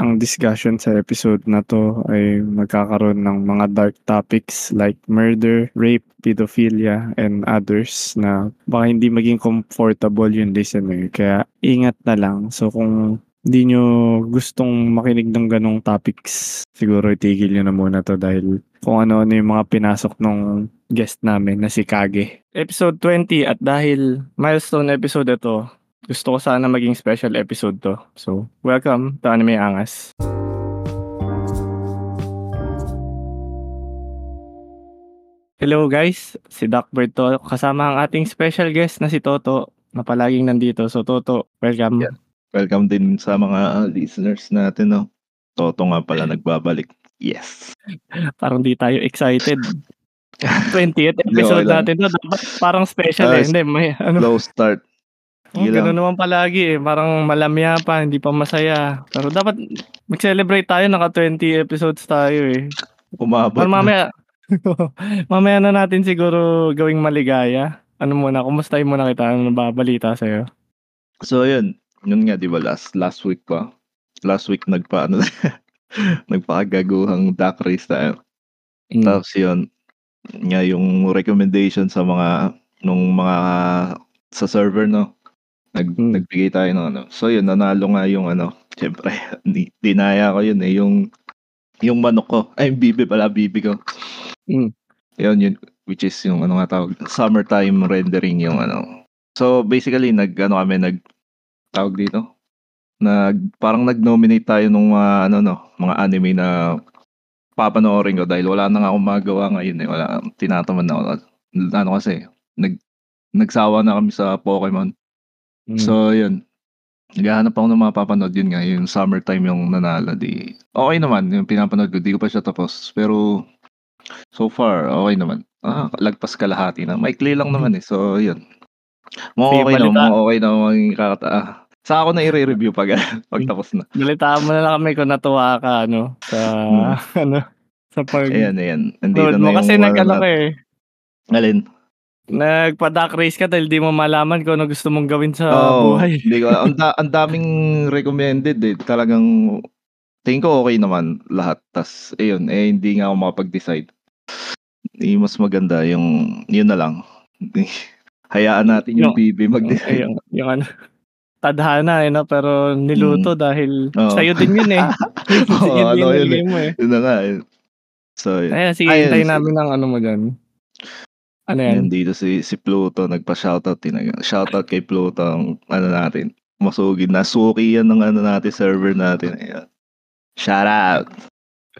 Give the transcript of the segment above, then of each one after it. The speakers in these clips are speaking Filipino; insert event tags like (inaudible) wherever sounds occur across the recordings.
ang discussion sa episode na 'to ay magkakaroon ng mga dark topics like murder, rape, pedophilia, and others na baka hindi maging comfortable yung listener kaya ingat na lang. So kung di niyo gustong makinig ng gano'ng topics, siguro itigil niyo na muna 'to dahil kung ano-ano yung mga pinasok nung guest namin na si Kage. Episode 20 at dahil milestone episode ito, gusto ko sana maging special episode 'to. So, welcome to Anime Angas. Hello guys, si Doc Bird 'to kasama ang ating special guest na si Toto na palaging nandito. So Toto, welcome. Yeah. Welcome din sa mga listeners natin 'no. Toto nga pala (laughs) nagbabalik. Yes. Parang di tayo excited. (laughs) 20th episode natin 'to, dapat parang special Ah, eh. Hindi, may ano, Slow start. Oh, gano'n lang. naman palagi eh. Parang malamya pa, hindi pa masaya. Pero dapat mag-celebrate tayo, naka 20 episodes tayo eh. Umabot. Pero mamaya, (laughs) mamaya na natin siguro gawing maligaya. Ano muna, kumustahin muna kita, ano babalita sa'yo? So yun, yun nga 'di ba last last week pa. Last week nagpa ano (laughs) nagpakagaguhang duck race tayo. Mm. Tapos yun, nga yung recommendation sa mga nung mga sa server no. Nag, Hmm. Nagbigay tayo ng ano. So yun, nanalo nga yung ano. (laughs) Siyempre, di, dinaya ko yun eh. Yung, yung manok ko. Ay, yung bibi pala, bibi ko. Hmm. Yun, yun. Which is yung ano nga tawag. Summertime rendering yung ano. So basically, nag, ano kami, nag, tawag dito. Nag, parang nag-nominate tayo nung mga, ano no, mga anime na papanoorin ko dahil wala na nga akong magawa ngayon eh. Wala, tinatamad na ako. Ano kasi, nag, nagsawa na kami sa Pokemon. Mm. So, yun. Naghahanap ako ng mga papanood. Yun nga, yung summertime yung nanalo. Di, okay naman, yung pinapanood ko. Di ko pa siya tapos. Pero, so far, okay naman. Ah, lagpas kalahati na. Maikli lang naman eh. So, yun. Mga Sige, okay na, balita- mga okay na mga kakata. Ah, sa ako na i-review pag, (laughs) pag tapos na. Balitaan mo na lang kami kung natuwa ka, ano, sa, (laughs) ano, sa pag Ayan, ayan. Nandito load na mo. yung... Kasi ano nag-ano eh. Alin? Nagpa-duck race ka dahil di mo malaman kung ano gusto mong gawin sa Oo, buhay. Hindi ko, ang, da- ang daming recommended eh. Talagang, tingin ko okay naman lahat. Tas, ayun, eh, hindi nga ako makapag-decide. Eh, mas maganda yung, yun na lang. (laughs) Hayaan natin yung Yung- PB mag-decide. yung, yung ano, tadhana eh, no? pero niluto dahil Oo. sa'yo din yun eh. (laughs) (laughs) Oo, yun ano din yun nilagay mo eh. Yun na nga eh. So, yun. Ayan, sige, Ayun, hintayin namin ang ano mo dyan. Ano yan? Yan dito si si Pluto nagpa-shoutout tinaga. Shoutout kay Pluto ang ano natin. Masugid na suki yan ng ano natin server natin. Ayan. Shout out.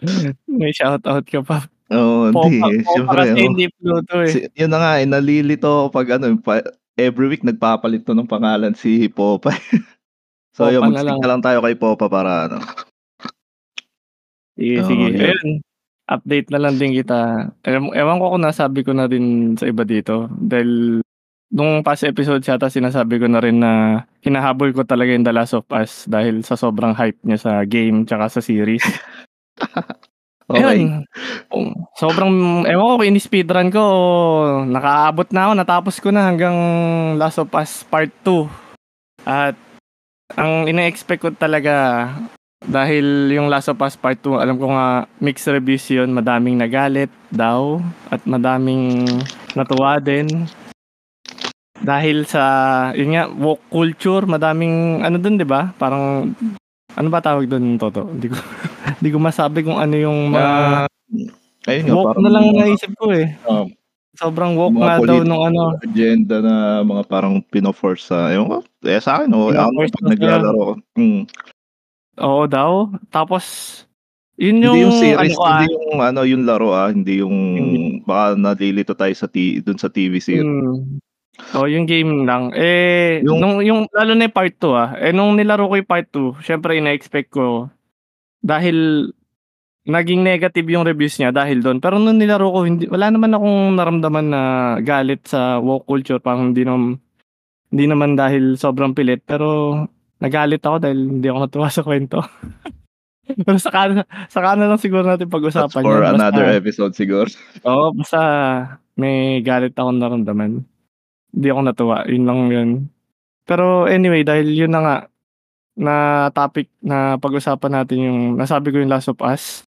(laughs) May shoutout ka pa. Oo, Popa, hindi. eh. Siyempre, oh. hindi Pluto eh. Si, yun na nga, eh, nalilito pag ano, pa, every week nagpapalit to ng pangalan si Popa. (laughs) so Popa yun, na mag lang. lang tayo kay Popa para ano. Sige, Oo, sige. yun. Ayun, update na lang din kita. Ewan, ewan ko kung nasabi ko na din sa iba dito. Dahil nung past episode yata sinasabi ko na rin na hinahabol ko talaga yung The Last of Us dahil sa sobrang hype niya sa game tsaka sa series. (laughs) Okay. Ayun. Sobrang, ewan ko kung in-speedrun ko nakaabot na ako, natapos ko na hanggang Last of Us Part 2. At ang ina-expect ko talaga dahil yung Last of Us Part 2, alam ko nga mixed reviews yun, madaming nagalit daw at madaming natuwa din. Dahil sa, yun nga, woke culture, madaming, ano dun, di ba? Parang, ano ba tawag dun, Toto? Hindi ko, (laughs) hindi ko masabi kung ano yung mga Ah, ayun nga, woke na lang mga- naisip ko eh. um, Sobrang woke nga daw nung ano. agenda na mga parang pino-force sa, ewan ko, eh sa akin, oh, ako pag na naglalaro. Mm. Oo daw. Tapos, yun yung, hindi yung series, ano ko ah, hindi yung ano, yung laro ah, hindi yung baka nalilito tayo sa t- dun sa TV series. hmm. Oh, yung game lang. Eh, Yung- nung, yung, lalo na yung part 2 ah. Eh, nung nilaro ko yung part 2, syempre, ina-expect ko, dahil, naging negative yung reviews niya dahil doon. Pero nung nilaro ko, hindi, wala naman akong naramdaman na galit sa woke culture. Parang hindi naman, hindi naman dahil sobrang pilit. Pero, nagalit ako dahil hindi ako natuwa sa kwento. (laughs) Pero saka, saka na lang siguro natin That's pag-usapan for yan. Basta- another episode siguro. (laughs) Oo, basta may galit akong naramdaman. Hindi ako natuwa. Yun lang yun. Pero anyway, dahil yun na nga, na topic na pag-usapan natin yung nasabi ko yung Last of Us.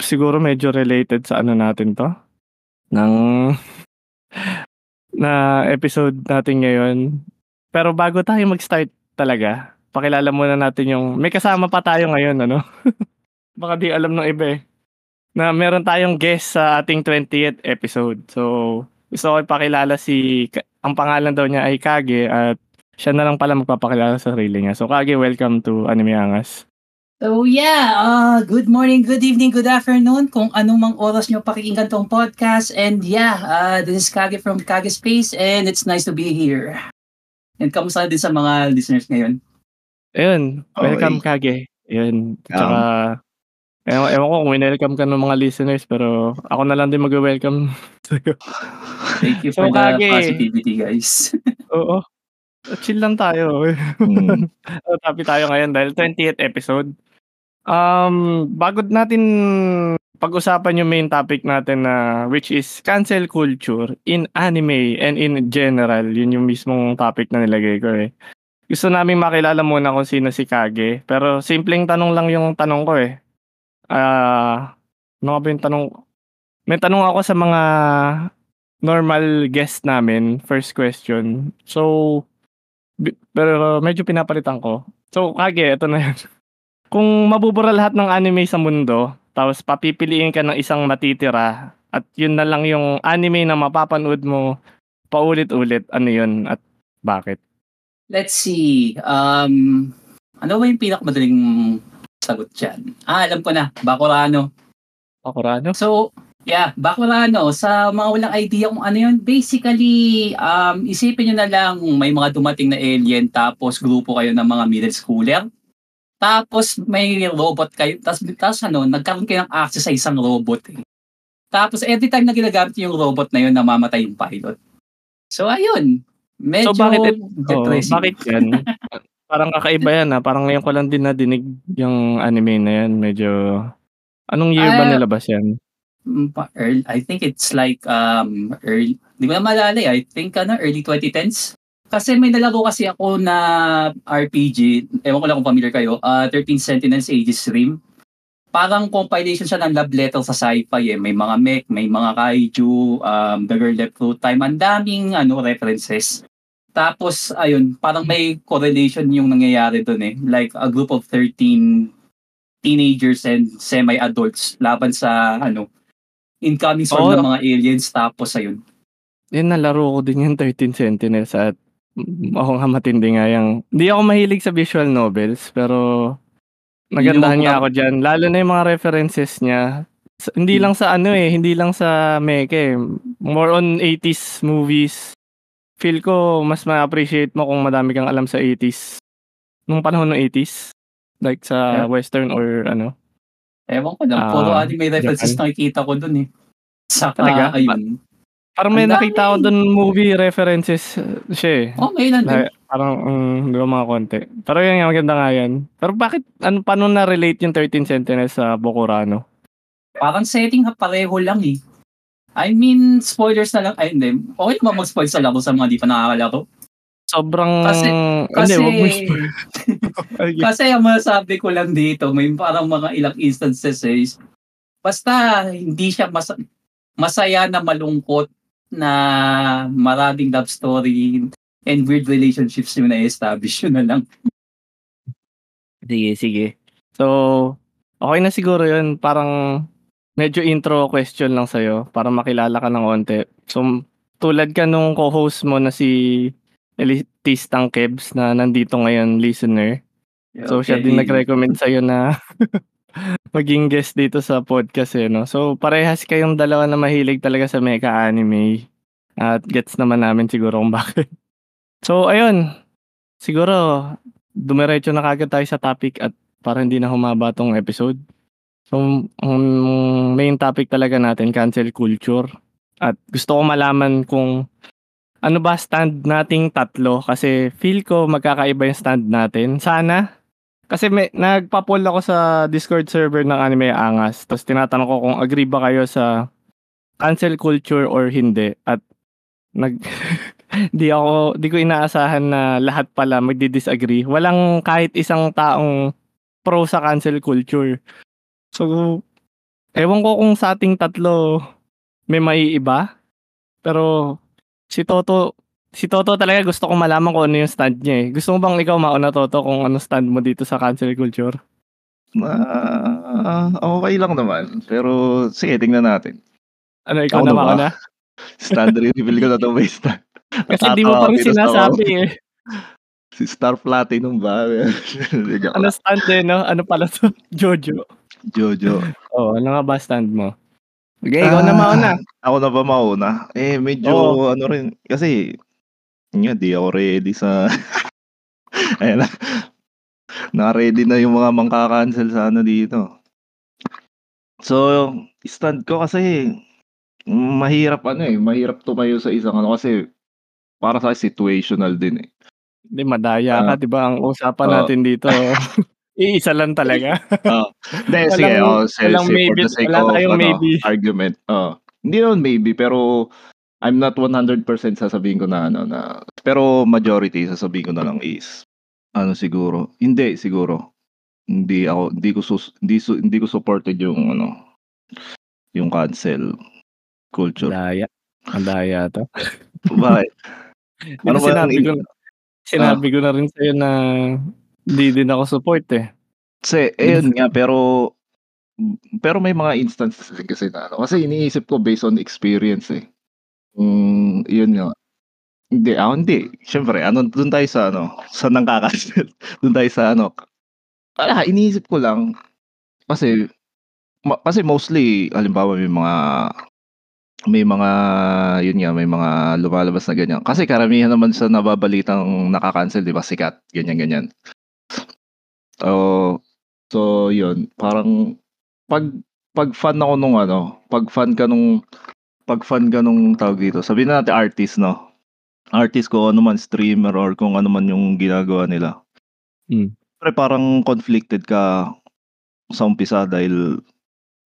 Siguro medyo related sa ano natin 'to, ng (laughs) na episode natin ngayon. Pero bago tayo mag-start talaga, pakilala muna natin yung may kasama pa tayo ngayon ano. (laughs) Baka di alam ng iba, eh, na meron tayong guest sa ating 20th episode. So, gusto ko ipakilala si ang pangalan daw niya ay Kage at siya na lang pala magpapakilala sa sarili niya. So, Kage, welcome to Anime Angas. So yeah, uh, good morning, good evening, good afternoon kung anong mang oras nyo pakikinggan tong podcast. And yeah, uh, this is Kage from Kage Space and it's nice to be here. And kamusta din sa mga listeners ngayon? Ayun, welcome Kage. Ayun, tsaka ewan, ewan ko kung welcome ka ng mga listeners pero ako na lang din mag-welcome (laughs) sa'yo. Thank you So, for the Kage. positivity, guys. (laughs) Oo. Chill lang tayo. Mm. (laughs) So, happy tayo ngayon dahil 20th episode. Um, bago natin pag-usapan yung main topic natin na which is cancel culture in anime and in general. Yun yung mismong topic na nilagay ko eh. Gusto namin makilala muna kung sino si Kage. Pero simpleng tanong lang yung tanong ko eh. Ah, ano ba yung tanong? May tanong ako sa mga normal guest namin. First question. So, Bi- pero medyo pinapalitan ko. So, Kage, ito na yun. (laughs) Kung mabubura lahat ng anime sa mundo, tapos papipiliin ka ng isang matitira, at yun na lang yung anime na mapapanood mo paulit-ulit, ano yun, at bakit? Let's see. Um, ano ba yung pinakamadaling sagot dyan? Ah, alam ko na. Bakurano. Pakurano? So, yeah, Bakurano, sa mga walang idea kung ano yun, basically, um, isipin nyo na lang may mga dumating na alien tapos grupo kayo ng mga middle schooler. Tapos may robot kayo, tapos, tapos ano, nagkaroon kayo ng access sa isang robot. Eh. Tapos every time na ginagamit yung robot na yun, namamatay yung pilot. So, ayun. Medyo So, bakit it- Oh, bakit yan? (laughs) parang kakaiba yan ha. Parang ngayon ko lang din nadinig yung anime na yan. Medyo... Anong year ba Ah, nilabas yan? Mm, early, I think it's like um early, di ko na eh. I think ano, early 2010s. Kasi may nalaro kasi ako na RPG, ewan ko lang kung familiar kayo, uh, 13 Sentinels Aegis Rim. Parang compilation siya ng love letter sa sci-fi eh. May mga mech, may mga kaiju, um, The Girl Left Through Time, ang daming ano, references. Tapos, ayun, parang may correlation yung nangyayari doon eh. Like a group of 13 teenagers and semi-adults laban sa ano incoming swarm Oo. ng mga aliens tapos ayun. Yan, nalaro ko din yung 13 Sentinels at mm, ako nga matindi nga yung... Hindi ako mahilig sa visual novels, pero nagandahan mga- ako dyan. Lalo na yung mga references niya. Sa- hindi Hmm. lang sa ano eh, hindi lang sa meke. More on 80s movies. Feel ko mas ma-appreciate mo kung madami kang alam sa 80s. Nung panahon ng 80s. Like sa Yeah. western or ano. Ewan ko lang, Ah, puro anime references Japan. nakikita ko dun eh. Saka Talaga? ayun. Parang may nakita ko dun movie references uh, siya eh. Oh, may ilan din. Na, parang um, ba mga konti. Pero yan nga, maganda nga yan. Pero bakit, ano, paano na-relate yung 13 Sentinels sa Bokurano? Parang setting ha, pareho lang eh. I mean, spoilers na lang. Ay, hindi. Okay naman mag-spoil sa laro sa mga di pa nakakalaro. Sobrang... Kasi- hindi, Kasi. (laughs) Ay, kasi ang masasabi ko lang dito, may parang mga ilang instances eh. Basta hindi siya mas, masaya na malungkot na maraming love story and weird relationships yung na-establish. Yun na lang. Sige, sige. So, okay na siguro yun. Parang medyo intro question lang sa'yo para makilala ka ng konti. So, tulad ka nung co-host mo na si Elitistang Kebs na nandito ngayon, listener. So, siya din nag-recommend sa'yo na (laughs) maging guest dito sa podcast eh, no? So, parehas kayong dalawa na mahilig talaga sa mecha anime. At gets naman namin siguro kung bakit. So, ayun. Siguro, dumiretso na kagad tayo sa topic at para hindi na humaba tong episode. So, ang main topic talaga natin, cancel culture. At gusto ko malaman kung ano ba stand nating tatlo kasi feel ko magkakaiba yung stand natin. Sana. Kasi may, nagpa-poll ako sa Discord server ng Anime Angas. Tapos tinatanong ko kung agree ba kayo sa cancel culture or hindi. At nag (laughs) di ako di ko inaasahan na lahat pala magdi-disagree. Walang kahit isang taong pro sa cancel culture. So, ewan ko kung sa ating tatlo may maiiba. Pero si Toto, si Toto talaga gusto kong malaman kung ano yung stand niya eh. Gusto mo bang ikaw mauna Toto kung ano stand mo dito sa cancel culture? Ah, okay lang naman. Pero sige, tingnan natin. Ano ikaw Ako na mauna? (laughs) Stand reveal ko na to may stand. Kasi di mo pa rin Natatawa sinasabi eh. Si Star Platinum ba? Ano stand eh, no? Ano pala to? (laughs) Jojo. Jojo. Oh, ano nga ba stand mo? Okay, ikaw na Ah, mauna. Ako na ba mauna? Eh, medyo Oo. ano rin. Kasi, yun nga, di ako ready sa... (laughs) Ayan na. Na-ready na yung mga mangka-cancel sa ano dito. So, stand ko kasi mahirap ano eh, mahirap tumayo sa isang ano kasi para sa situational din eh. Hindi, madaya ka, Ah. di ba? Ang usapan Oo. natin dito, (laughs) (laughs) iisa lang talaga. Hindi, Walang- sige, oh, say, walang say, for maybe- the sake wala of ano, maybe. argument. Oh. Hindi naman maybe, pero I'm not 100% sasabihin ko na ano na pero majority sasabihin ko na lang is ano siguro. Hindi siguro. Hindi ako hindi ko sus, hindi, su- hindi ko supported yung ano yung cancel culture. Madaya. Madaya to. Bakit? (laughs) Ano sinabi ko, sinabi ko na rin sa'yo na hindi din ako support eh. Kasi, ayun nga, pero pero may mga instances kasi na ano. Kasi iniisip ko based on experience eh. Mm, yun nga. Hindi, ako hindi. Siyempre, ano, doon tayo sa ano, sa nangkakasil. (laughs) doon tayo sa ano. Ah, iniisip ko lang, kasi, ma- kasi mostly, halimbawa may mga, may mga, yun nga, may mga lumalabas na ganyan. Kasi karamihan naman sa nababalitang nakakancel, di ba, sikat, ganyan-ganyan. Oh, so yun, parang pag pag fan ako nung ano, pag fan ka nung pag fan ka nung tawag dito, sabihin na natin artist, no? Artist ko ano man streamer or kung ano man yung ginagawa nila. Hmm. Pero parang conflicted ka sa umpisa dahil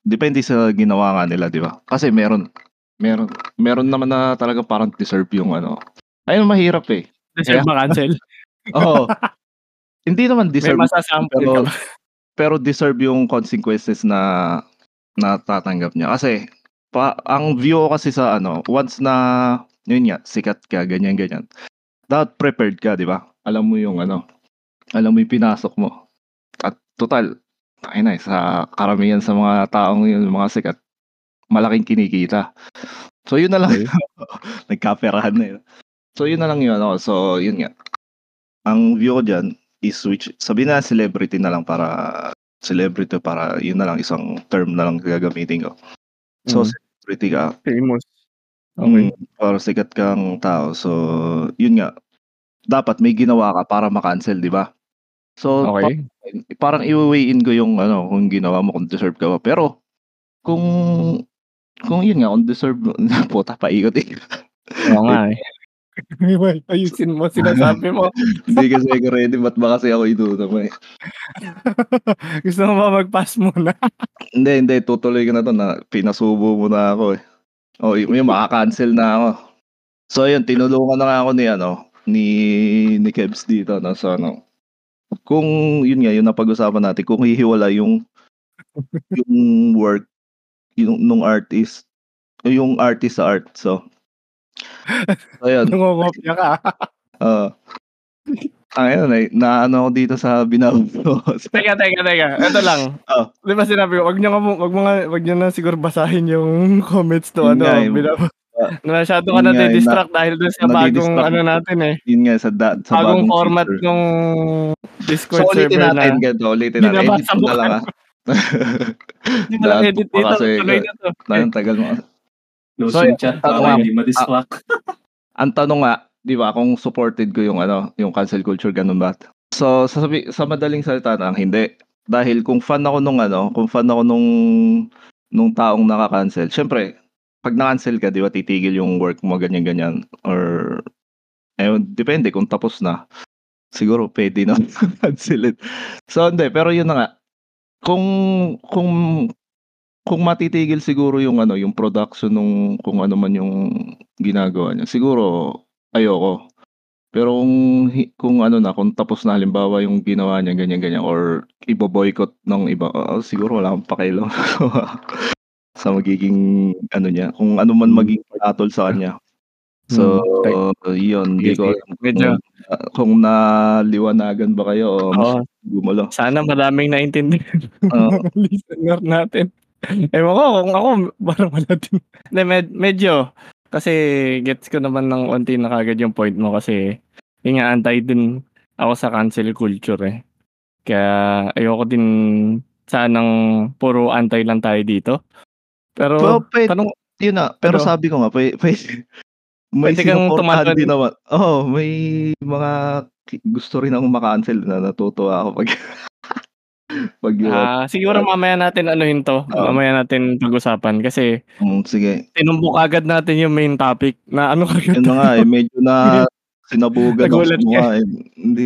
depende sa ginawa nga nila, di ba? Kasi meron meron meron naman na talaga parang deserve yung ano. Ayun mahirap eh. Deserve ma-cancel. (laughs) Oo. Hindi naman May deserve masasample pero ba? pero deserve yung consequences na natatanggap niya kasi pa, ang view ko kasi sa ano once na yun nga sikat ka ganyan ganyan dapat prepared ka di ba alam mo yung ano alam mo yung pinasok mo at total ay na sa karamihan sa mga taong yun mga sikat malaking kinikita so yun na lang Okay. (laughs) nagkaperahan na yun so yun na lang yun ano so yun nga ang view ko dyan is which sabi na celebrity na lang para celebrity para yun na lang isang term na lang gagamitin ko. So Mm. celebrity ka, Famous. Okay. mm, para sikat kang tao. So yun nga dapat may ginawa ka para ma-cancel, di ba? So Okay. pa- parang i-weigh in ko yung ano kung ginawa mo kung deserve ka ba. Pero kung kung yun nga kung deserve mo, puta paikot eh. Oo nga eh. Ayusin mo, sinasabi mo. Hindi kasi ako ready, ba't ba kasi ako ito naman eh. (laughs) Gusto mo ba mag-pass muna? Hindi, hindi. Tutuloy ko na to na pinasubo mo na ako eh. O, y- yung maka-cancel na ako. So, yun, tinulungan na nga ako ni, ano, ni, ni Kebs dito, no, so, ano, kung, yun nga, yun napag-usapan natin, kung hihiwala yung, yung work, yung, nung artist, yung artist sa art, so, so, yun, (laughs) Nangongopya ka. uh, ayun, eh, na, ano ako dito sa binaw (laughs) Teka, teka, teka. Ito lang. Oh. Di ba sinabi ko, wag nyo, nga, wag mo nga, wag nyo na siguro basahin yung (laughs) comments to, Yun ano, nga eh. binab- Ah, Masyado ka yun na eh, distract dahil dun sa bagong ano natin eh. yun nga, sa, da, sa Bagong bagong format feature. ng Discord So, ulitin server natin, na. ganito, ulitin natin. Edit Binabasa mo mo na lang, ka. ah. Hindi mo lang Dahil edit dito. kasi, Tuloy na to. Ang tagal mo. Close So, yung chat nga, hindi ma-distract. Ang tanong nga, 'di ba, kung supported ko yung ano, yung cancel culture ganun ba? So, sa sabi, sa madaling salita lang, hindi. Dahil kung fan ako nung ano, kung fan ako nung nung taong naka-cancel, syempre, pag na-cancel ka, 'di ba, titigil yung work mo ganyan ganyan or eh depende kung tapos na. Siguro pwede na (laughs) cancelin. So, hindi, pero yun na nga. Kung kung kung matitigil siguro yung ano, yung production nung kung ano man yung ginagawa niya. Siguro ayoko. Pero kung kung ano na, kung tapos na halimbawa yung ginawa niya ganyan-ganyan or ibo-boycott ng iba, oo, siguro wala akong pakialam (laughs) sa magiging ano niya, kung ano man Hmm. maging patol sa kanya. So, Hmm, yun, hindi ko alam Medyo kung, kung naliwanagan ba kayo o mas Oo. gumulo. Sana maraming naintindihan mga (laughs) listener natin. Ewan ko kung ako parang wala din. Hindi med medyo kasi gets ko naman ng onti na kaagad yung point mo kasi yun nga antay din ako sa cancel culture eh. Kaya ayoko din sanang puro antay lang tayo dito. Pero Well, pwede tanong yun na, pero Ano? sabi ko nga pwe pwede may Pwede kang sinuportahan din naman. Oo, may mga gusto rin akong ma-cancel na natutuwa ako pag (laughs) pag. Ah, siguro mamaya natin anuhin 'to, Oo. mamaya natin pag-usapan kasi Hmm, sige. tinumbok agad natin yung main topic na ano kaagad Yun na nga eh, medyo na (laughs) sinabugan ako sa mukha eh. Hindi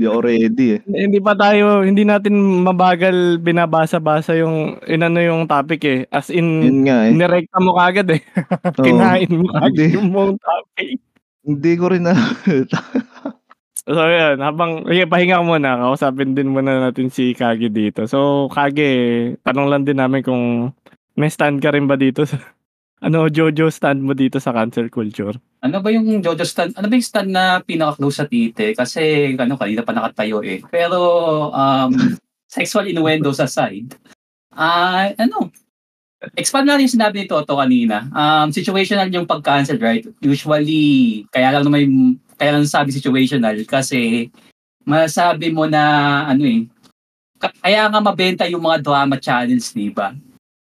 hindi ako ready eh. Hindi pa tayo hindi natin mabagal binabasa-basa yung inano yung topic eh. As in Yun nga eh. nirekta mo kaagad eh. (laughs) Oo. Kinain mo Hindi yung buong topic. hindi ko rin na (laughs) So yun, habang sige pahinga ka muna, kausapin din muna natin si Kage dito. So Kage, tanong lang din namin kung may stand ka rin ba dito sa ano Jojo stand mo dito sa cancel culture? Ano ba yung Jojo stand? Ano ba yung stand na pinaka-close sa tite? Kasi ano, kanina pa nakatayo eh. Pero um, (laughs) sexual innuendos aside, ah ano, expand natin yung sinabi ni Toto kanina. Um, situational yung pag-cancel, right? Usually, kaya lang naman kaya lang sabi situational kasi masabi mo na ano eh, ka- kaya nga mabenta yung mga drama channels, di ba?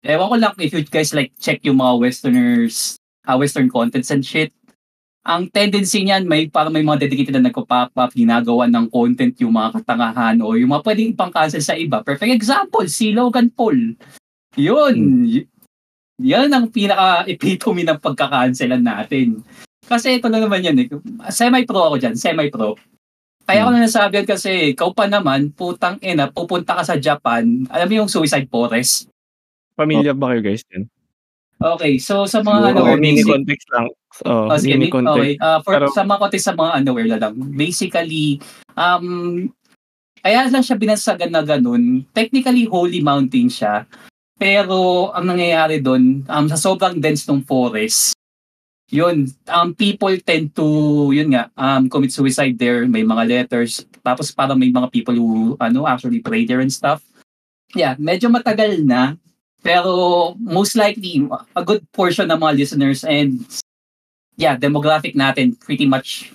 Ewan ko lang if you guys like check yung mga westerners, uh, western contents and shit. Ang tendency niyan, may parang may mga dedicated na nagpo-pop up, ginagawa ng content yung mga katangahan o yung mga pwedeng ipang-cancel sa iba. Perfect example, si Logan Paul. Yun. Y- yan ang pinaka-epitome ng pagka-cancelan natin. Kasi ito na naman yan eh. Semi-pro ako dyan, semi-pro. Kaya ako na nasabi yan kasi ikaw pa naman, putang ina, pupunta ka sa Japan, alam mo yung suicide forest? Pamilya ba kayo guys din? Okay, so sa mga Siguro, ano, Oh, mini basic, context lang. Oh, Oh, sige, mini mi- context. okay. Uh, for, Pero- sa mga konti sa mga unaware na lang. Basically, um, kaya lang siya binansagan na ganun. Technically, holy mountain siya. Pero, ang nangyayari doon, um, sa sobrang dense ng forest, yun, um, people tend to, yun nga, um, commit suicide there. May mga letters. Tapos parang may mga people who, ano, actually pray there and stuff. Yeah, medyo matagal na. Pero most likely, a good portion ng mga listeners and yeah, demographic natin pretty much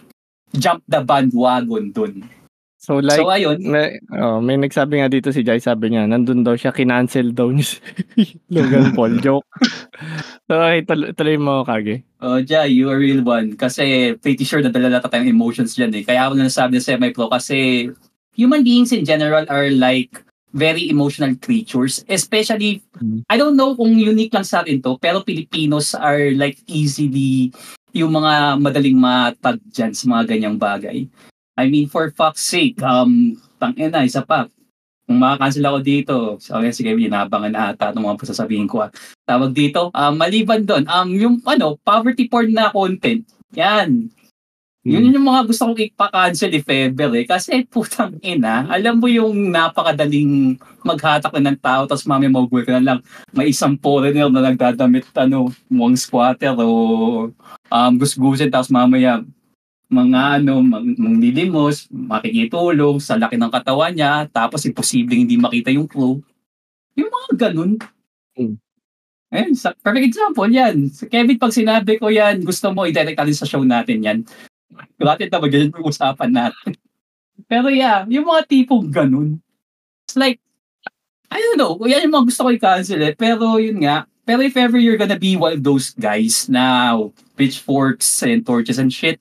jump the bandwagon dun. So like so ayun, may, oh, may nagsabi nga dito si Jai, sabi niya, nandun daw siya, kinancel daw niya si (laughs) Logan Paul. Joke. (laughs) so, okay, tuloy, tuloy mo, Kage. uh, Jai, you are real one. Kasi pretty sure na dala tayong emotions dyan eh. Kaya ako na nasabi na semi-pro kasi human beings in general are like very emotional creatures. Especially, Hmm. I don't know kung unique lang sa atin to, pero Filipinos are like easily yung mga madaling matag dyan sa mga ganyang bagay. I mean, for fuck's sake, um, tangina, isa pa. Kung makakancel ako dito, so, okay, sige, inabangan na ata itong mga pasasabihin ko. ah. Tawag dito, um, maliban doon, um, yung ano, poverty porn na content, yan. Yun yung mga gusto kong ipa-cancel if ever eh. Kasi putang ina, alam mo yung napakadaling maghatak na ng tao tapos mami ka na lang. May isang foreigner na nagdadamit ano, mukhang squatter o um, gusgusin tapos mamaya mga ano, mang- manglilimos, makikitulong sa laki ng katawan niya, tapos imposibleng hindi makita yung crew. Yung mga ganun. Hmm. Ayun, sa, perfect example yan. Kevin, pag sinabi ko yan, gusto mo i-direct natin sa show natin yan. Gratis na ganyan yung usapan natin. Pero yeah, yung mga tipong ganun. It's like, I don't know, yan yung mga gusto ko i-cancel eh. Pero yun nga, pero if ever you're gonna be one of those guys na pitchforks and torches and shit,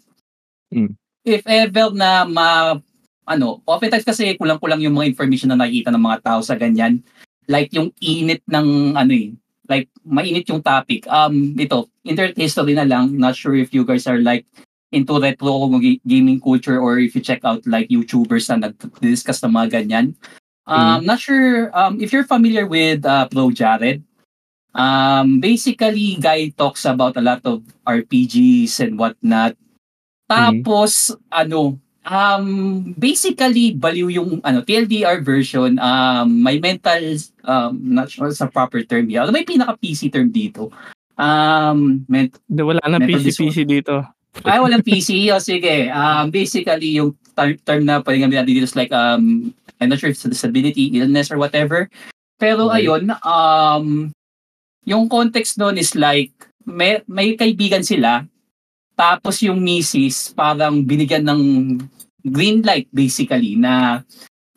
Mm. if ever na ma, ano, oftentimes kasi kulang-kulang yung mga information na nakikita ng mga tao sa ganyan. Like yung init ng ano eh, like mainit yung topic. Um, ito, internet history na lang. Not sure if you guys are like into retro gaming culture or if you check out like YouTubers na nag-discuss ng mga ganyan. Um, Not sure um, if you're familiar with uh, Pro Jared. Um, basically, guy talks about a lot of RPGs and whatnot. Tapos, ano, um, basically, baliw yung ano, TLDR version, um, may mental, um, not sure sa proper term yan. Ano may pinaka-PC term dito? Um, ment- Di, wala na PC-PC dito. Ay, walang PC. O sige, um, basically, yung term, term na pwede namin natin dito is like, um, I'm not sure if it's a disability, illness, or whatever. Pero Okay. ayun, um, yung context nun is like, may, may kaibigan sila, tapos yung misis parang binigyan ng green light basically na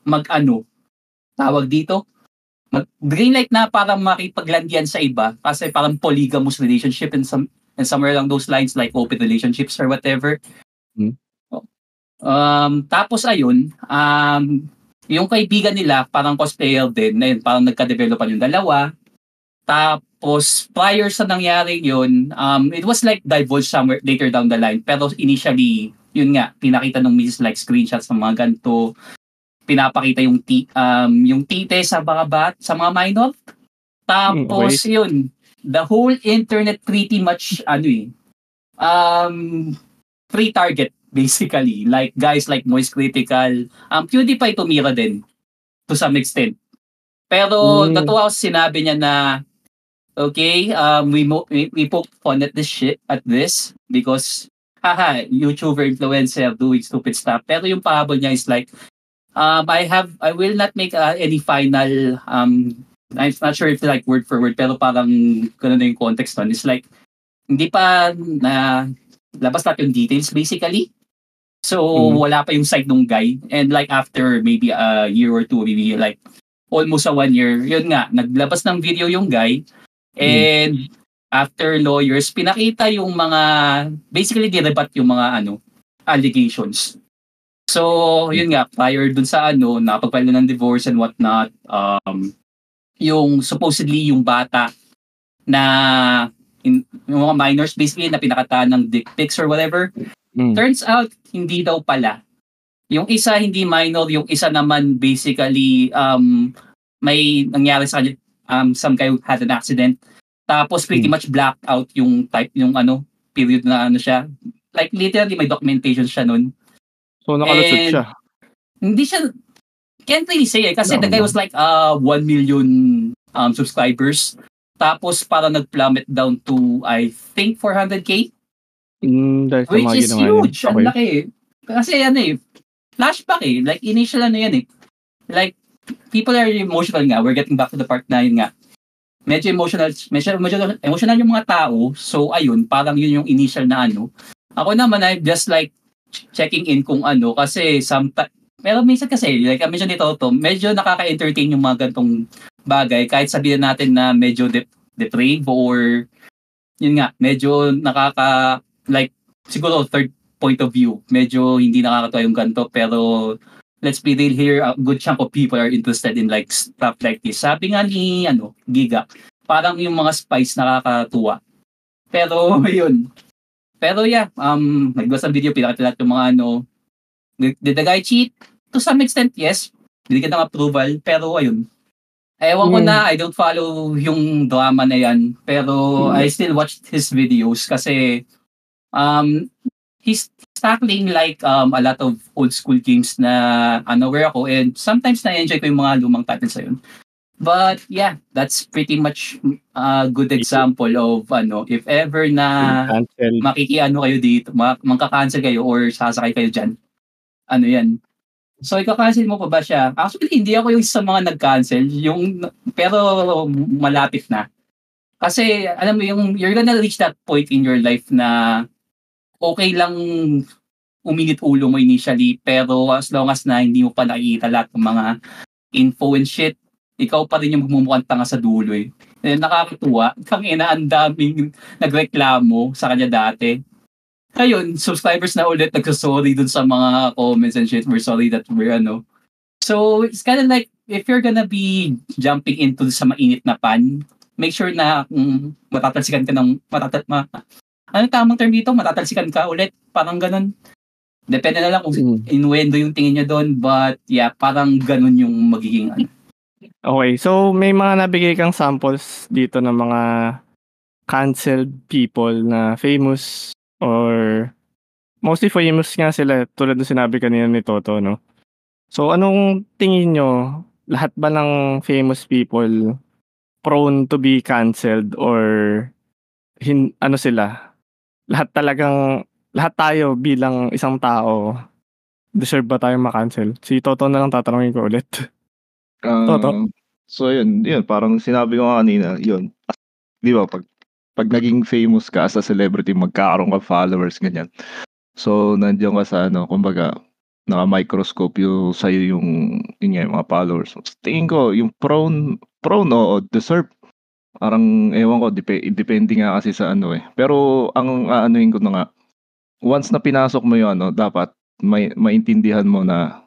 mag-ano, tawag dito, mag, green light na parang makipaglandian sa iba kasi parang polygamous relationship and some and somewhere along those lines like open relationships or whatever. Hmm. Um, tapos ayun, um, yung kaibigan nila parang cosplayer din, na yun, parang nagka-developan yung dalawa. Tapos prior sa nangyari yun, um, it was like divulged somewhere later down the line. Pero initially, yun nga, pinakita ng Mrs. like screenshots ng mga ganito. Pinapakita yung ti um, yung tite sa mga bat, sa mga minor. Tapos yun, the whole internet pretty much ano eh, um, free target basically. Like guys like Moist Critical, um, PewDiePie tumira din to some extent. Pero Mm. natuwa ako sinabi niya na okay, um, we, mo- we, we poke fun at this shit, at this, because, haha, YouTuber, influencer, doing stupid stuff. Pero yung pahabol niya is like, um, I have, I will not make uh, any final, um, I'm not sure if like word for word, pero parang ganun na yung context nun. It's like, hindi pa na labas natin yung details basically. So, Mhm. wala pa yung side ng guy. And like after maybe a year or two, maybe like almost a one year, yun nga, naglabas ng video yung guy. And after lawyers, pinakita yung mga, basically nirebat yung mga ano, allegations. So, yun nga, prior dun sa ano, napagpalo ng divorce and whatnot, um, yung supposedly yung bata na in, yung mga minors basically na pinakataan ng dick pics or whatever, Mm. Turns out, hindi daw pala. Yung isa hindi minor, yung isa naman basically um, may nangyari sa kanya, um, some guy had an accident. Tapos pretty Hmm. much blacked out yung type, yung ano, period na ano siya. Like literally may documentation siya nun. So, nakalusot And- siya. Hindi siya, can't really say eh, kasi No, the guy no. was like uh, 1 million um, subscribers. Tapos parang nag-plummet down to, I think, 400k. Mm, Which is huge. Ang Okay. laki eh. Kasi ano eh, flashback eh. Like initial ano yan eh. Like, people are emotional nga. We're getting back to the part na yun nga. Medyo emotional, medyo, medyo emotional yung mga tao. So ayun, parang yun yung initial na ano. Ako naman ay just like ch- checking in kung ano kasi sometimes pero minsan kasi, like I mentioned dito, to, medyo nakaka-entertain yung mga gantong bagay kahit sabihin natin na medyo de- depraved or yun nga, medyo nakaka like siguro third point of view, medyo hindi nakakatawa yung ganito pero let's be real here, a good chunk of people are interested in like stuff like this. Sabi nga ni ano, Giga, parang yung mga spice nakakatuwa. Pero yun. Pero yeah, um nagbasa ng video pinakita lahat yung mga ano did the guy cheat? To some extent, yes. Binigyan ng approval, pero ayun. Ewan ko Hmm. na, I don't follow yung drama na yan. Pero Hmm. I still watched his videos kasi um, he's tackling like um, a lot of old school games na unaware ako and sometimes na-enjoy ko yung mga lumang titles na yun. But yeah, that's pretty much a good example of ano, if ever na makikiano kayo dito, ma- mangka-cancel kayo or sasakay kayo dyan. Ano yan? So, ika-cancel mo pa ba siya? Actually, hindi ako yung sa mga nag-cancel. Yung, pero malapit na. Kasi, alam mo, yung, you're gonna reach that point in your life na okay lang uminit ulo mo initially, pero as long as na hindi mo pa nakikita lahat ng mga info and shit, ikaw pa rin yung magmumukhang tanga sa dulo eh. Eh, nakakatuwa. Kang ina, ang daming nagreklamo sa kanya dati. Ngayon, subscribers na ulit nagsasorry dun sa mga comments and shit. We're sorry that we're ano. So, it's kind of like, if you're gonna be jumping into sa mainit na pan, make sure na kung matatalsikan ka ng, matatal, ma, ano tamang term dito? Matatalsikan ka ulit. Parang ganun. Depende na lang kung Mm. innuendo yung tingin nyo doon. But yeah, parang ganun yung magiging ano. Okay, so may mga nabigay kang samples dito ng mga canceled people na famous or mostly famous nga sila tulad ng sinabi kanina ni Toto, no? So, anong tingin nyo? Lahat ba ng famous people prone to be cancelled or hin, ano sila? Lahat talagang, lahat tayo bilang isang tao, deserve ba tayo makancel? Si Toto na lang tatanungin ko ulit. Um, Toto? So yun, yun parang sinabi ko nga kanina, yun. 'Di ba pag pag naging famous ka as a celebrity, magkakaroon ka followers ganyan. So nandiyan ka sa ano, kumbaga naka-microscope yung sa'yo yung yun nga, yung mga followers. So, tingin ko yung prone prone oo, deserve. Parang ewan ko depe, depende nga kasi sa ano eh. Pero ang aanuhin ko na nga once na pinasok mo yung ano, dapat may maintindihan mo na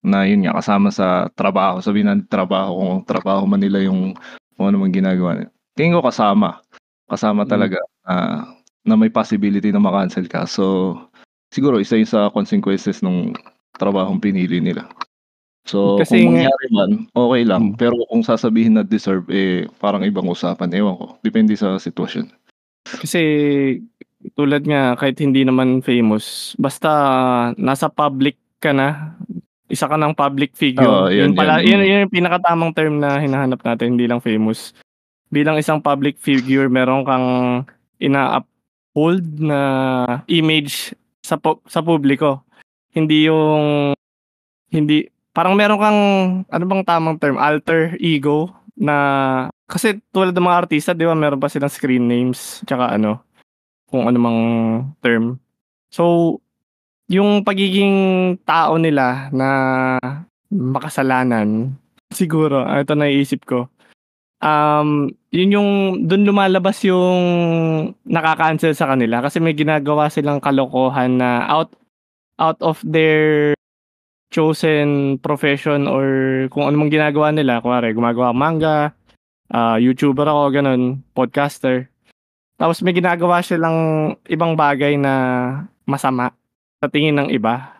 na yun nga kasama sa trabaho. Sabihin natin trabaho kung trabaho man nila yung kung ano man ginagawa nila. Tingin ko kasama. Kasama Mm. talaga na na may possibility na makancel ka. So siguro isa yun sa consequences ng trabahong pinili nila. So Kasi kung nga- mangyari man, okay lang. Mm. Pero kung sasabihin na deserve, eh parang ibang usapan. Ewan ko. Depende sa sitwasyon. Kasi tulad nga kahit hindi naman famous, basta nasa public ka na, isa ka ng public figure. Oo, yun, yun, pala, yun. yun, yun yung pinakatamang term na hinahanap natin, hindi lang famous. Bilang isang public figure, meron kang ina-uphold na image sa pu- sa publiko. Hindi yung hindi parang meron kang ano bang tamang term, alter ego na kasi tulad ng mga artista, 'di ba, meron pa silang screen names tsaka ano kung ano mang term. So, yung pagiging tao nila na makasalanan, siguro, ah, ito naiisip ko. Um, yun yung doon lumalabas yung nakaka-cancel sa kanila kasi may ginagawa silang kalokohan na out out of their chosen profession or kung ano mang ginagawa nila. Kuwari, gumagawa ng manga, ah, YouTuber ako, ganun, podcaster. Tapos may ginagawa silang ibang bagay na masama sa tingin ng iba.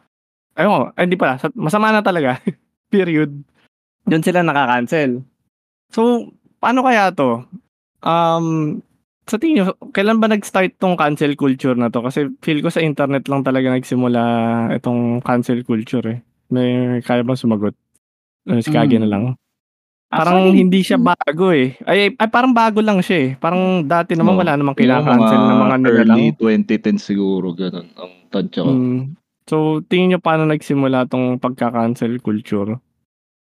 Ayun hindi pala, sa- masama na talaga. (laughs) Period. Doon sila nakaka-cancel. So, paano kaya to? Um, sa tingin nyo, kailan ba nag-start tong cancel culture na to? Kasi feel ko sa internet lang talaga nagsimula itong cancel culture eh. May kaya bang sumagot? Uh, si Kage na Hmm. lang. Parang Actually, hindi siya bago eh. Ay, ay parang bago lang siya eh. Parang dati naman Oo. wala namang Yung kailangan-cancel na mga nila lang. early 2010 siguro, ganun. Ang tansya ko. Mm. So, tingin nyo paano nagsimula tong pagka-cancel culture?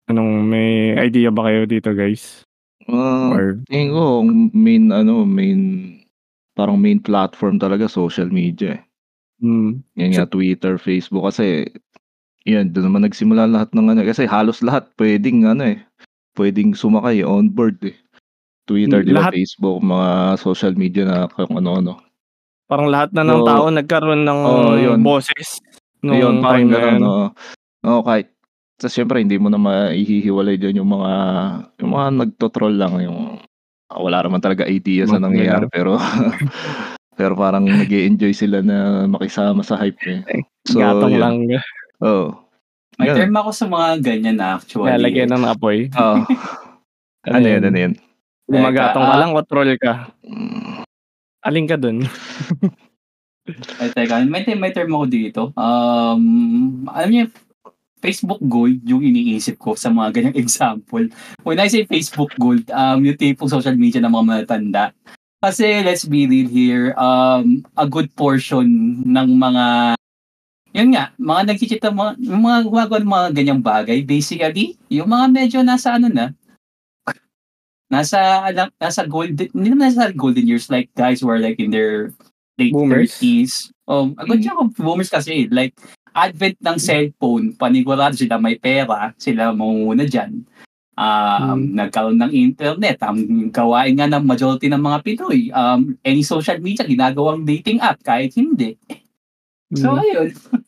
Anong may idea ba kayo dito guys? Ah, Or tingin ko, ang main, ano, main, parang main platform talaga, social media eh. mm, Yan nga, Twitter, Facebook, kasi, yan, doon naman nagsimula lahat ng ano, kasi halos lahat pwedeng, ano eh, pwedeng sumakay on board eh. Twitter, Mm, di ba, lahat- Facebook, mga social media na kung ano-ano. parang lahat na ng So, tao nagkaroon ng oo, yun. boses nung Ayun, parang time na gano'n, yan. oo. Oo, kahit, sa syempre, hindi mo na maihihiwalay dyan yung mga, yung mga nagtotroll lang, yung, ah, wala naman talaga idea sa nangyayari, pero, (laughs) pero parang nag enjoy sila na makisama sa hype eh. So, Gatong yun. lang. Oo. May Yan. term ako sa mga ganyan na actually. Lalagyan ng apoy. (laughs) Oo. ano yan, ano yan? Gumagatong ka ah. lang o troll ka? Mm, Aling ka dun? Ay, teka, may, may term ako dito. Um, alam niyo, Facebook Gold yung iniisip ko sa mga ganyang (laughs) example. When I say Facebook Gold, um, yung tipong social media ng mga matatanda. Kasi let's be real here, um, a good portion ng mga yun nga, mga nagchichita, mga, yung mga gumagawa ng mga ganyang bagay, basically, yung mga medyo nasa ano na, nasa, alam, nasa golden, hindi naman nasa golden years, like guys who are like in their late Boomers? 30s. Um, Mm. agad siya kung boomers kasi, like, advent ng cellphone, panigurado sila may pera, sila mangunguna dyan. Um, Nagkaroon ng internet, ang gawain nga ng majority ng mga Pinoy, um, any social media, ginagawang dating app, kahit hindi. So, Mm. ayun. (laughs)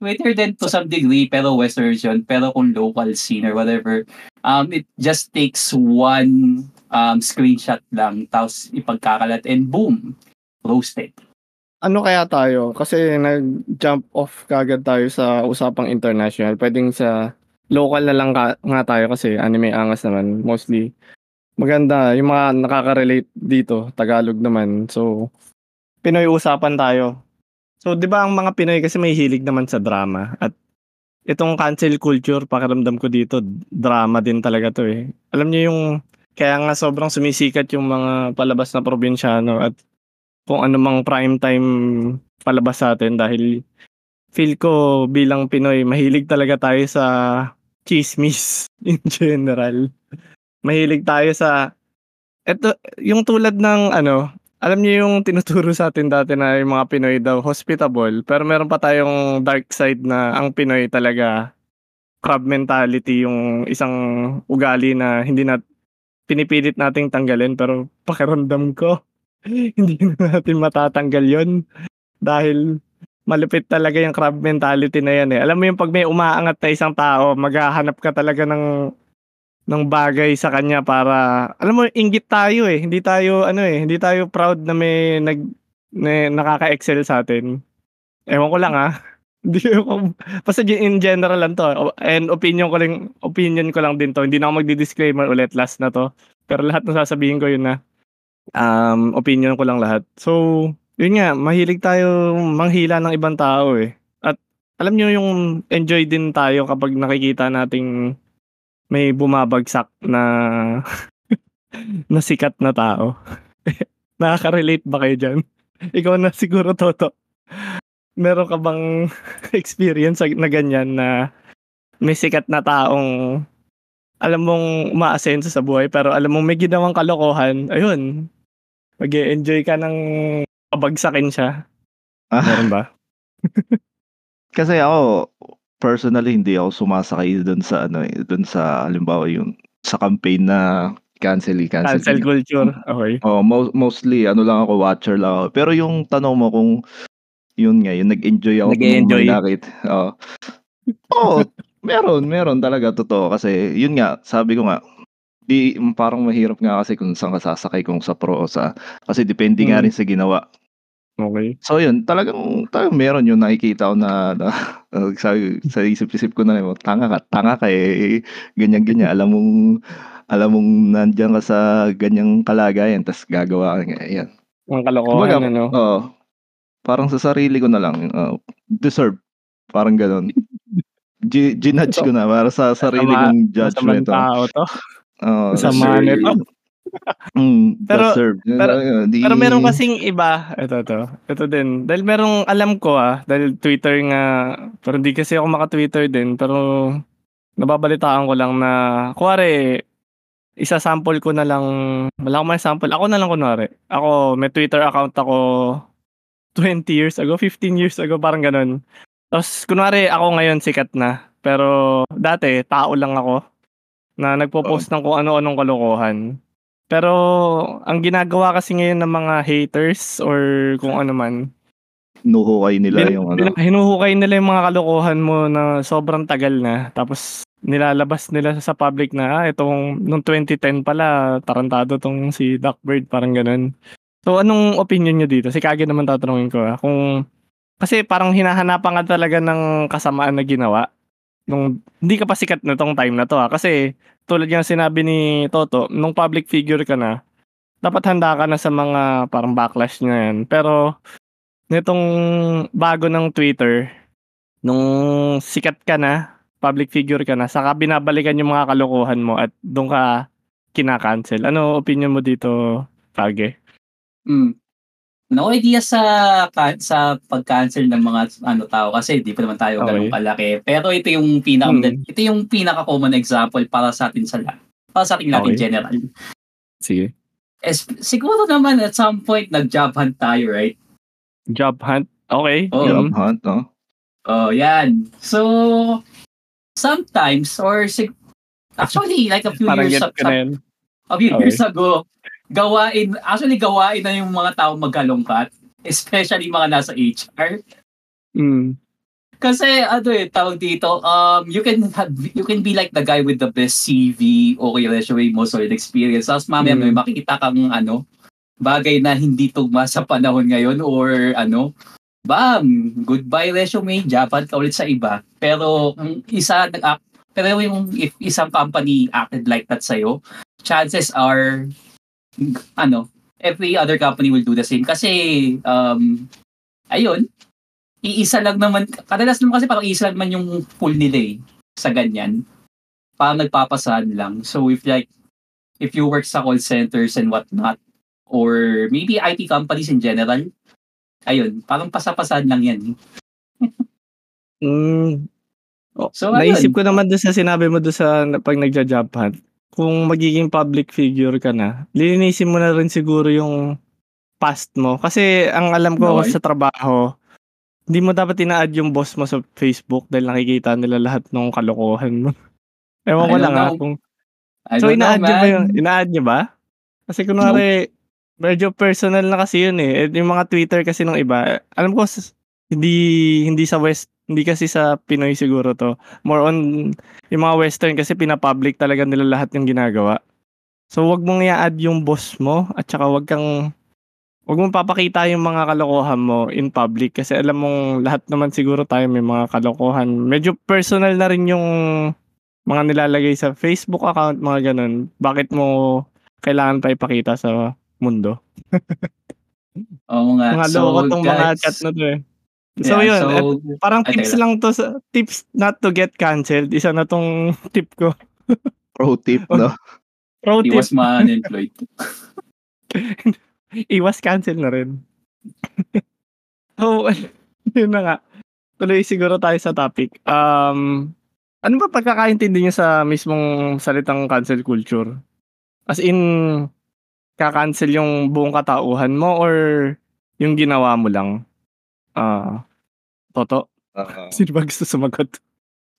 Twitter din to some degree, pero western version, pero kung local scene or whatever, um, it just takes one um, screenshot lang, tapos ipagkakalat and boom, roasted. Ano kaya tayo? Kasi nag-jump off kagad tayo sa usapang international. Pwedeng sa local na lang ka, nga tayo kasi anime angas naman. Mostly maganda. Yung mga nakaka-relate dito, Tagalog naman. So, Pinoy usapan tayo. So, di ba ang mga Pinoy kasi may hilig naman sa drama at itong cancel culture, pakiramdam ko dito, drama din talaga to eh. Alam niyo yung, kaya nga sobrang sumisikat yung mga palabas na probinsyano at kung ano mang prime time palabas sa atin dahil feel ko bilang Pinoy, mahilig talaga tayo sa chismis (laughs) in general. Mahilig tayo sa eto yung tulad ng ano, alam niyo yung tinuturo sa atin dati na yung mga Pinoy daw hospitable, pero meron pa tayong dark side na ang Pinoy talaga crab mentality yung isang ugali na hindi na pinipilit nating tanggalin pero pakiramdam ko (laughs) hindi na natin matatanggal yon dahil malupit talaga yung crab mentality na yan eh. Alam mo yung pag may umaangat na isang tao, maghahanap ka talaga ng ng bagay sa kanya para alam mo inggit tayo eh. Hindi tayo ano eh, hindi tayo proud na may nag na, nakaka-excel sa atin. Ewan ko lang ah. (laughs) Hindi ko basta in general lang to. And opinion ko lang opinion ko lang din to. Hindi na ako magdi-disclaimer ulit last na to. Pero lahat ng sasabihin ko yun na um, opinion ko lang lahat. So, yun nga, mahilig tayo manghila ng ibang tao eh. At alam nyo yung enjoy din tayo kapag nakikita nating may bumabagsak na (laughs) na sikat na tao. (laughs) Nakaka-relate ba kayo dyan? (laughs) Ikaw na siguro, Toto. Meron ka bang experience na ganyan na may sikat na taong alam mong umaasenso sa buhay pero alam mong may ginawang kalokohan, ayun, mag enjoy ka ng pabagsakin siya. Ah, Meron ba? (laughs) kasi ako, personally, hindi ako sumasakay dun sa, ano eh, dun sa, halimbawa yung, sa campaign na cancel, cancel. Cancel culture. Okay. Oh, mo- mostly, ano lang ako, watcher lang ako. Pero yung tanong mo kung, yun nga, yung nag-enjoy ako. May nakit. Oo. Oo, meron, meron talaga, totoo. Kasi, yun nga, sabi ko nga, di, parang mahirap nga kasi kung saan ka sasakay, kung sa pro o sa, kasi depende nga Mm. rin sa ginawa. Okay. So yun, talagang, talagang meron yung nakikita ko na, na (laughs) uh, sa, sa isip-isip ko na, oh, tanga ka, tanga ka eh, ganyan-ganyan, alam mong, alam mong nandyan ka sa ganyang kalagayan, tas gagawa ka nga, yan. Ang kalokohan, Kumbaga, ano? Oo. parang sa sarili ko na lang, uh, deserve, parang ganon. G- ginudge ko na para sa sarili Masama- kong Masamang judgment. oh. tao to. Masama deserve. nito. (laughs) Mm, Pero- pero- Di- Pero meron kasing iba, ito to, ito din. Dahil merong alam ko ah, dahil Twitter nga, pero hindi kasi ako maka-Twitter din, pero nababalitaan ko lang na, kuwari, isa sample ko na lang, wala akong may sample, ako na lang kunwari. Ako, may Twitter account ako 20 years ago, 15 years ago, parang ganun. Tapos, kunwari, ako ngayon sikat na. Pero, dati, tao lang ako na nagpo-post ng kung ano-anong kalokohan. Pero, ang ginagawa kasi ngayon ng mga haters or kung ano man, Nuhukay nila bin- yung ano. bin- hinuhukay nila yung mga kalokohan mo na sobrang tagal na. Tapos, nilalabas nila sa public na, ah, itong, nung 2010 pala, tarantado tong si Duckbird, parang ganun. So, anong opinion nyo dito? Si Kage naman tatanungin ko, ah. Kung, kasi parang hinahanapan ka talaga ng kasamaan na ginawa. Nung, hindi ka pa sikat na tong time na to, ah. Kasi, tulad yung sinabi ni Toto, nung public figure ka na, dapat handa ka na sa mga parang backlash na yan. Pero, nitong bago ng Twitter, nung sikat ka na, public figure ka na, saka binabalikan yung mga kalokohan mo at doon ka kinakancel. Ano opinion mo dito, Kage? Mm. No idea sa sa pag-cancel ng mga ano tao kasi di pa naman tayo ganun Okay. kalaki. Pero ito yung pinaka Hmm. ito yung pinaka common example para sa atin sa lahat. Para sa ating lahat in Okay. general. Sige. Es, siguro naman at some point nag-job hunt tayo, right? Job hunt? Okay. Oh. Job hunt, no? Oh, yan. So sometimes or sig- actually like a few Parang years get a, ko na yun. a few Okay. years ago, gawain actually gawain na yung mga tao magkalungkat, especially mga nasa HR. Mm. Kasi ano eh, tawag dito, um, you can have, you can be like the guy with the best CV o kaya resume mo, solid experience. Tapos mamaya Mm. may makikita kang ano, bagay na hindi tugma sa panahon ngayon or ano, bam, goodbye resume, japan ka ulit sa iba. Pero ang isa, nag pero yung if isang company acted like that sa'yo, chances are, ano, every other company will do the same. Kasi, um, ayun, iisa lang naman, kadalas naman kasi parang iisa lang naman yung pool nila eh, sa ganyan. Parang nagpapasahan lang. So if like, if you work sa call centers and whatnot, or maybe IT companies in general, ayun, parang pasapasahan lang yan. Mm. Oh, So, naisip ayun. ko naman doon sa sinabi mo doon sa pag nagja-job hunt, kung magiging public figure ka na, lilinisin mo na rin siguro yung past mo. Kasi ang alam ko Okay. sa trabaho, hindi mo dapat ina-add yung boss mo sa Facebook dahil nakikita nila lahat ng kalokohan mo. (laughs) Ewan ko lang ha. know. Kung, I so don't know, ina-add nyo ba man. yun? Ina-add nyo ba? Kasi kunwari, medyo personal na kasi yun eh. Eh, Yung mga Twitter kasi ng iba, alam ko, hindi hindi sa West, hindi kasi sa Pinoy siguro to. More on, yung mga Western kasi pinapublic talaga nila lahat yung ginagawa. So wag mong i-add yung boss mo at saka wag kang wag mong papakita yung mga kalokohan mo in public kasi alam mong lahat naman siguro tayo may mga kalokohan. Medyo personal na rin yung mga nilalagay sa Facebook account, mga ganun. Bakit mo kailangan pa ipakita sa mundo? (laughs) Oo nga. Mga so, loko tong mga guys, chat na to eh. So yeah, yun, so, at parang Ay, tips lang to sa tips not to get canceled. Isa na tong (laughs) tip ko. Pro tip, (laughs) no? Pro he tip, was ma-unemployed. (laughs) iwas cancel na rin. so, yun na nga. Tuloy siguro tayo sa topic. Um, ano ba pagkakaintindi niyo sa mismong salitang cancel culture? As in, kakancel yung buong katauhan mo or yung ginawa mo lang? Ah, Toto? Ah, (laughs) Sino ba gusto sumagot?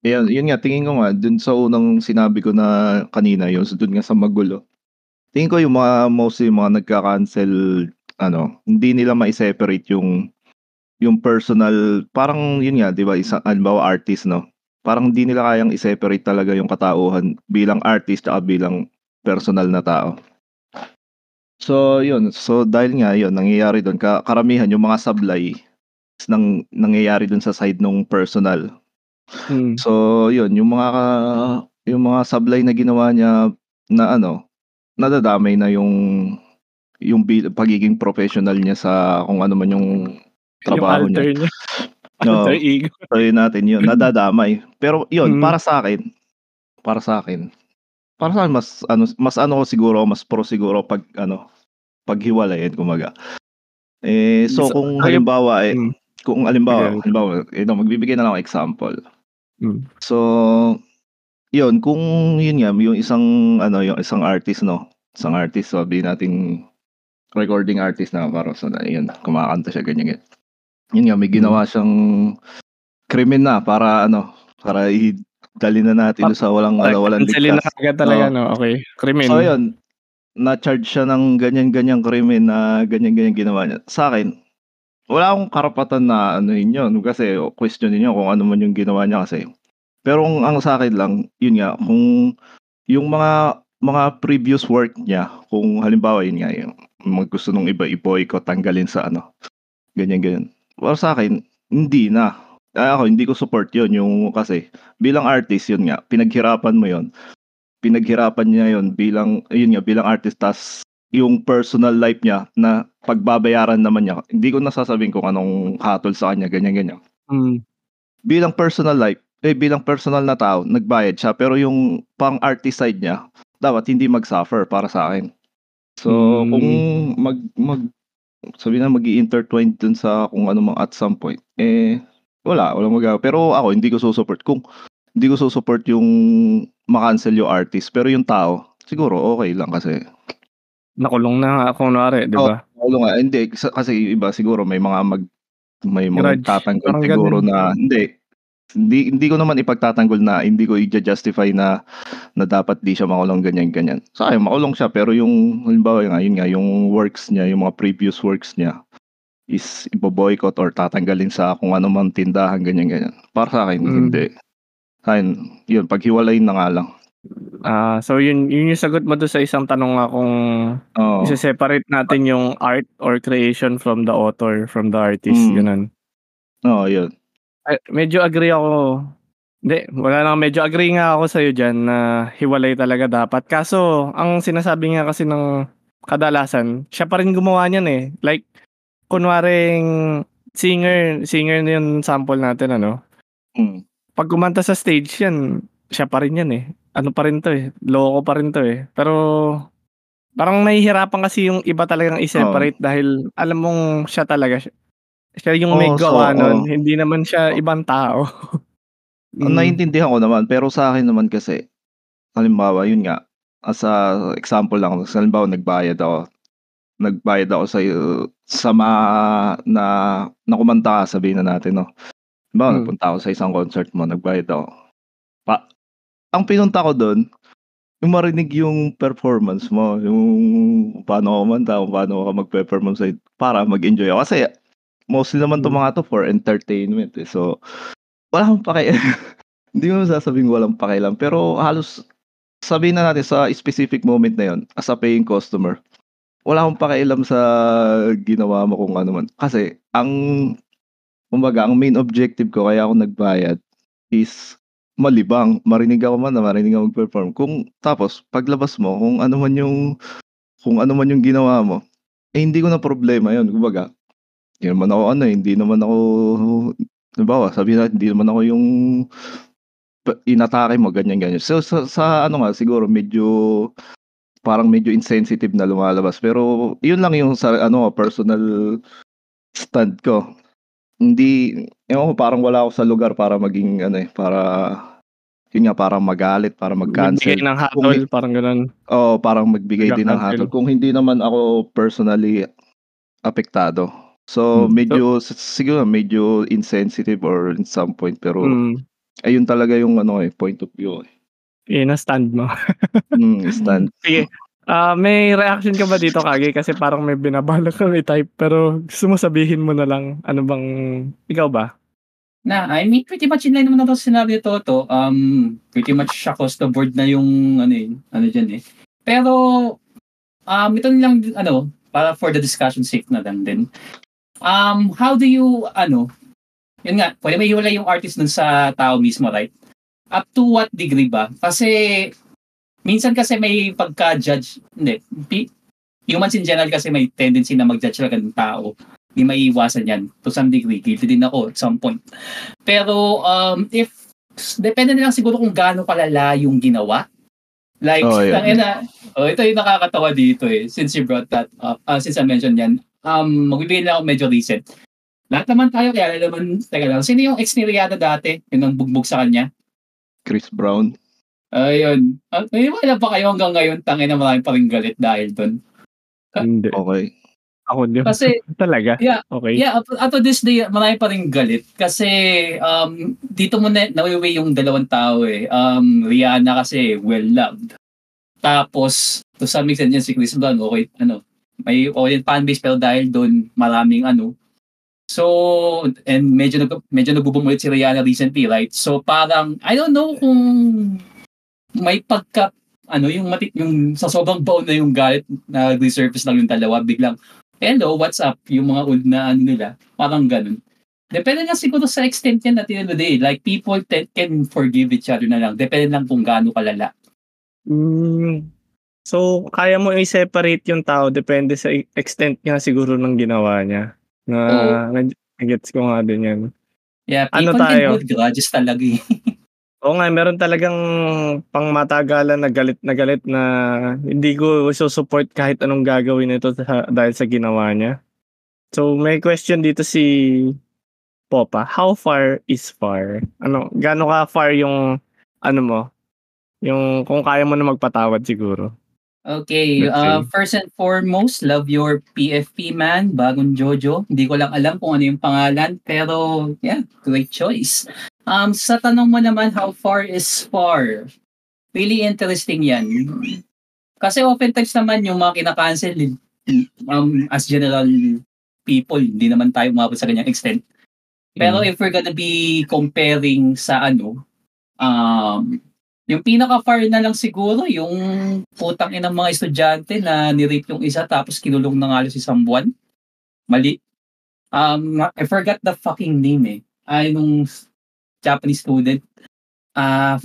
Ayan, yun nga, tingin ko nga, dun sa unang sinabi ko na kanina, yun, so dun nga sa magulo. Tingin ko yung mga, mostly yung mga nagka-cancel, ano, hindi nila ma-separate yung, yung personal, parang yun nga, di ba, isang, halimbawa artist, no? Parang hindi nila kayang i-separate talaga yung katauhan bilang artist at bilang personal na tao. So, yun. So, dahil nga, yun, nangyayari doon, ka, karamihan, yung mga sablay, nang, nangyayari doon sa side nung personal. Hmm. So, yun, yung mga yung mga sablay na ginawa niya na ano, nadadamay na yung yung pagiging professional niya sa kung ano man yung trabaho yung niya. niya. (laughs) No. alter ego. So, yun natin yun, nadadamay. Pero yun, Mm. para sa akin, para sa akin, para sa akin, mas ano, mas ano ko siguro, mas pro siguro pag ano, paghiwalayin, kumaga. Eh, so, So, kung ayaw- halimbawa, eh, Mm. Kung halimbawa, Okay. halimbawa, ito, magbibigay na lang ako example. Mm. So, yun, kung yun nga, yung isang, ano, yung isang artist, no? Isang artist, sabi nating recording artist na parang so, na, yun, kumakanta siya, ganyan, ganyan. Yun nga, may ginawa siyang krimen na para, ano, para i-dali na natin doon sa walang, ano, walang Cancelin na ligtas. agad talaga, no? Okay. Krimen. So, yun, na-charge siya ng ganyan-ganyang krimen na ganyan-ganyan ginawa niya. Sa akin, wala akong karapatan na ano yun kasi question niyo kung ano man yung ginawa niya kasi. Pero ang, ang sa akin lang, yun nga, kung yung mga mga previous work niya, kung halimbawa yun nga, yung mag gusto nung iba i-boycott, tanggalin sa ano, ganyan-ganyan. Para sa akin, hindi na. Ah, Ako, hindi ko support yun. Yung, kasi, bilang artist, yun nga, pinaghirapan mo yun. Pinaghirapan niya yun bilang, yun nga, bilang artist, tas yung personal life niya na pagbabayaran naman niya. Hindi ko nasasabihin kung anong hatol sa kanya, ganyan-ganyan. Mm. Bilang personal life, eh bilang personal na tao, nagbayad siya. Pero yung pang artist side niya, dapat hindi mag-suffer para sa akin. So, Mm. kung mag, mag, sabi na mag intertwine dun sa kung ano mang at some point, eh, wala, walang magagawa. Pero ako, hindi ko susupport. Kung hindi ko susupport yung makancel yung artist, pero yung tao, siguro okay lang kasi Nakulong na nga, kunwari, di ba? Paulo nga, hindi sa- kasi yung iba siguro may mga mag may mga Grudge. tatanggol Parang siguro ganun. na hindi hindi hindi ko naman ipagtatanggol na hindi ko i-justify na na dapat di siya makulong ganyan ganyan. Sa akin makulong siya pero yung halimbawa nga yun nga yung works niya, yung mga previous works niya is ibo-boycott or tatanggalin sa kung ano man tindahan ganyan ganyan. Para sa akin Mm. hindi. Sa akin, yun paghiwalayin na nga lang. Ah, so yun, yun yung sagot mo doon sa isang tanong nga kung Oo. isa-separate natin yung art or creation from the author, from the artist, Mm. ganun. Oo, yun. Ay, medyo agree ako. Hindi, wala lang. Medyo agree nga ako sa'yo dyan na hiwalay talaga dapat. Kaso, ang sinasabi nga kasi ng kadalasan, siya pa rin gumawa niyan eh. Like, kunwaring singer, singer na yung sample natin, ano? Mm. Pag kumanta sa stage yan, siya pa rin yan eh. Ano pa rin to eh. Loko pa rin to eh. Pero parang nahihirapan kasi yung iba talagang i-separate dahil alam mong siya talaga. Siya, siya yung may Oo, gawa so, nun. oo. Hindi naman siya ibang tao. (laughs) Ang naiintindihan ko naman, pero sa akin naman kasi, halimbawa, yun nga, as a example lang, halimbawa, nagbayad ako, nagbayad ako sa, sa ma, na, nakumanta sabihin na natin, no? Halimbawa, Mm. nagpunta ako sa isang concert mo, nagbayad ako. Pa, ang pinunta ko doon, yung marinig yung performance mo, yung paano ka kumanta, paano ka mag-perform sa para mag-enjoy ako. Kasi, mostly naman to Mm. mga to for entertainment eh. So, wala akong paki (laughs) hindi mo sasabing walang pakialam pero halos sabihin na natin sa specific moment na yon as a paying customer wala akong pakialam sa ginawa mo kung ano man kasi ang kumbaga ang main objective ko kaya ako nagbayad is malibang marinig ako man na marinig ako mag-perform kung tapos paglabas mo kung ano man yung kung ano man yung ginawa mo eh hindi ko na problema yon kumbaga hindi naman ako ano eh, hindi naman ako Halimbawa, sabihin natin, hindi naman ako yung inatake mo, ganyan-ganyan. So, sa, sa ano nga, siguro medyo parang medyo insensitive na lumalabas. Pero, yun lang yung sa, ano, personal stand ko. Hindi, ewan ko, parang wala ako sa lugar para maging, ano eh, para, yun nga, parang magalit, para mag-cancel. Magbigay ng hatol, parang ganun. Oo, parang magbigay din ng hatol. Kung hindi naman ako personally apektado. So, Hmm. medyo, s- siguro medyo insensitive or in some point. Pero, Mm. ayun talaga yung ano eh, point of view eh. Yun ang stand mo. Mm, stand. Sige. Ah, may reaction ka ba dito, Kage? Kasi parang may binabala ka may type. Pero gusto mo sabihin mo na lang, ano bang, ikaw ba? Na, I mean, pretty much in line naman na to sa scenario to, to. Um, pretty much across the board na yung, ano eh, ano dyan eh. Pero, um, ito lang, ano, para for the discussion sake na lang din. Um, how do you, ano, yun nga, pwede may hiwalay yung artist dun sa tao mismo, right? Up to what degree ba? Kasi, minsan kasi may pagka-judge, hindi, humans in general kasi may tendency na mag-judge talaga ng tao. Hindi maiiwasan yan. To some degree, guilty din ako at some point. Pero, um, if, depende na lang siguro kung gaano kalala yung ginawa. Like, Oh, yeah. tangina, oh, ito yung nakakatawa dito eh, since you brought that up, ah, since I mentioned yan. Um, magbibigay lang ako medyo recent. Lahat naman tayo, kaya naman, teka lang, sino yung ex ni Rihanna dati? Yung nang bugbog sa kanya? Chris Brown. Ayun. Uh, may wala pa kayo hanggang ngayon, tangin na marami pa rin galit dahil doon. Ah, Hindi. Okay. Ako din. Kasi, (laughs) Talaga? Yeah. Okay. Yeah, up, up to this day, marami pa rin galit. Kasi, um, dito mo na, nawiwi yung dalawang tao eh. Um, Rihanna kasi, well-loved. Tapos, to some extent yan si Chris Brown, okay, ano, may okay fan base pero dahil doon, maraming ano. So, and medyo, nag, medyo nagbo-boom ulit si Rihanna recently, right? So, parang, I don't know kung may pagka, ano, yung, mati, yung sa sobrang baon na yung galit na resurface lang yung dalawa, biglang, hello, what's up? Yung mga old na ano nila, parang ganun. Depende lang siguro sa extent end of the day. Like, people te- can forgive each other na lang. Depende lang kung gaano kalala. Mm, so, kaya mo i-separate yung tao depende sa extent niya siguro ng ginawa niya. Na, na gets ko nga din yan. Yeah, Ano people tayo? can hold grudges talaga eh. (laughs) Oo nga, meron talagang pangmatagalan na galit na galit na hindi ko susupport kahit anong gagawin nito sa, dahil sa ginawa niya. So, may question dito si Popa. How far is far? Ano, gaano ka far yung, ano mo, yung kung kaya mo na magpatawad siguro. Okay, Let's uh, first and foremost, love your PFP man, bagong Jojo. Hindi ko lang alam kung ano yung pangalan, pero yeah, great choice. Um, sa tanong mo naman, how far is far? Really interesting yan. Kasi oftentimes naman yung mga kinakancel, um, as general people, hindi naman tayo umabot sa ganyang extent. Pero Mm. if we're gonna be comparing sa ano, um, yung pinaka-far na lang siguro, yung putang inang mga estudyante na nirape yung isa tapos kinulong na nga si isang buwan. Mali. Um, I forgot the fucking name eh. Ay, nung Japanese student. Ah,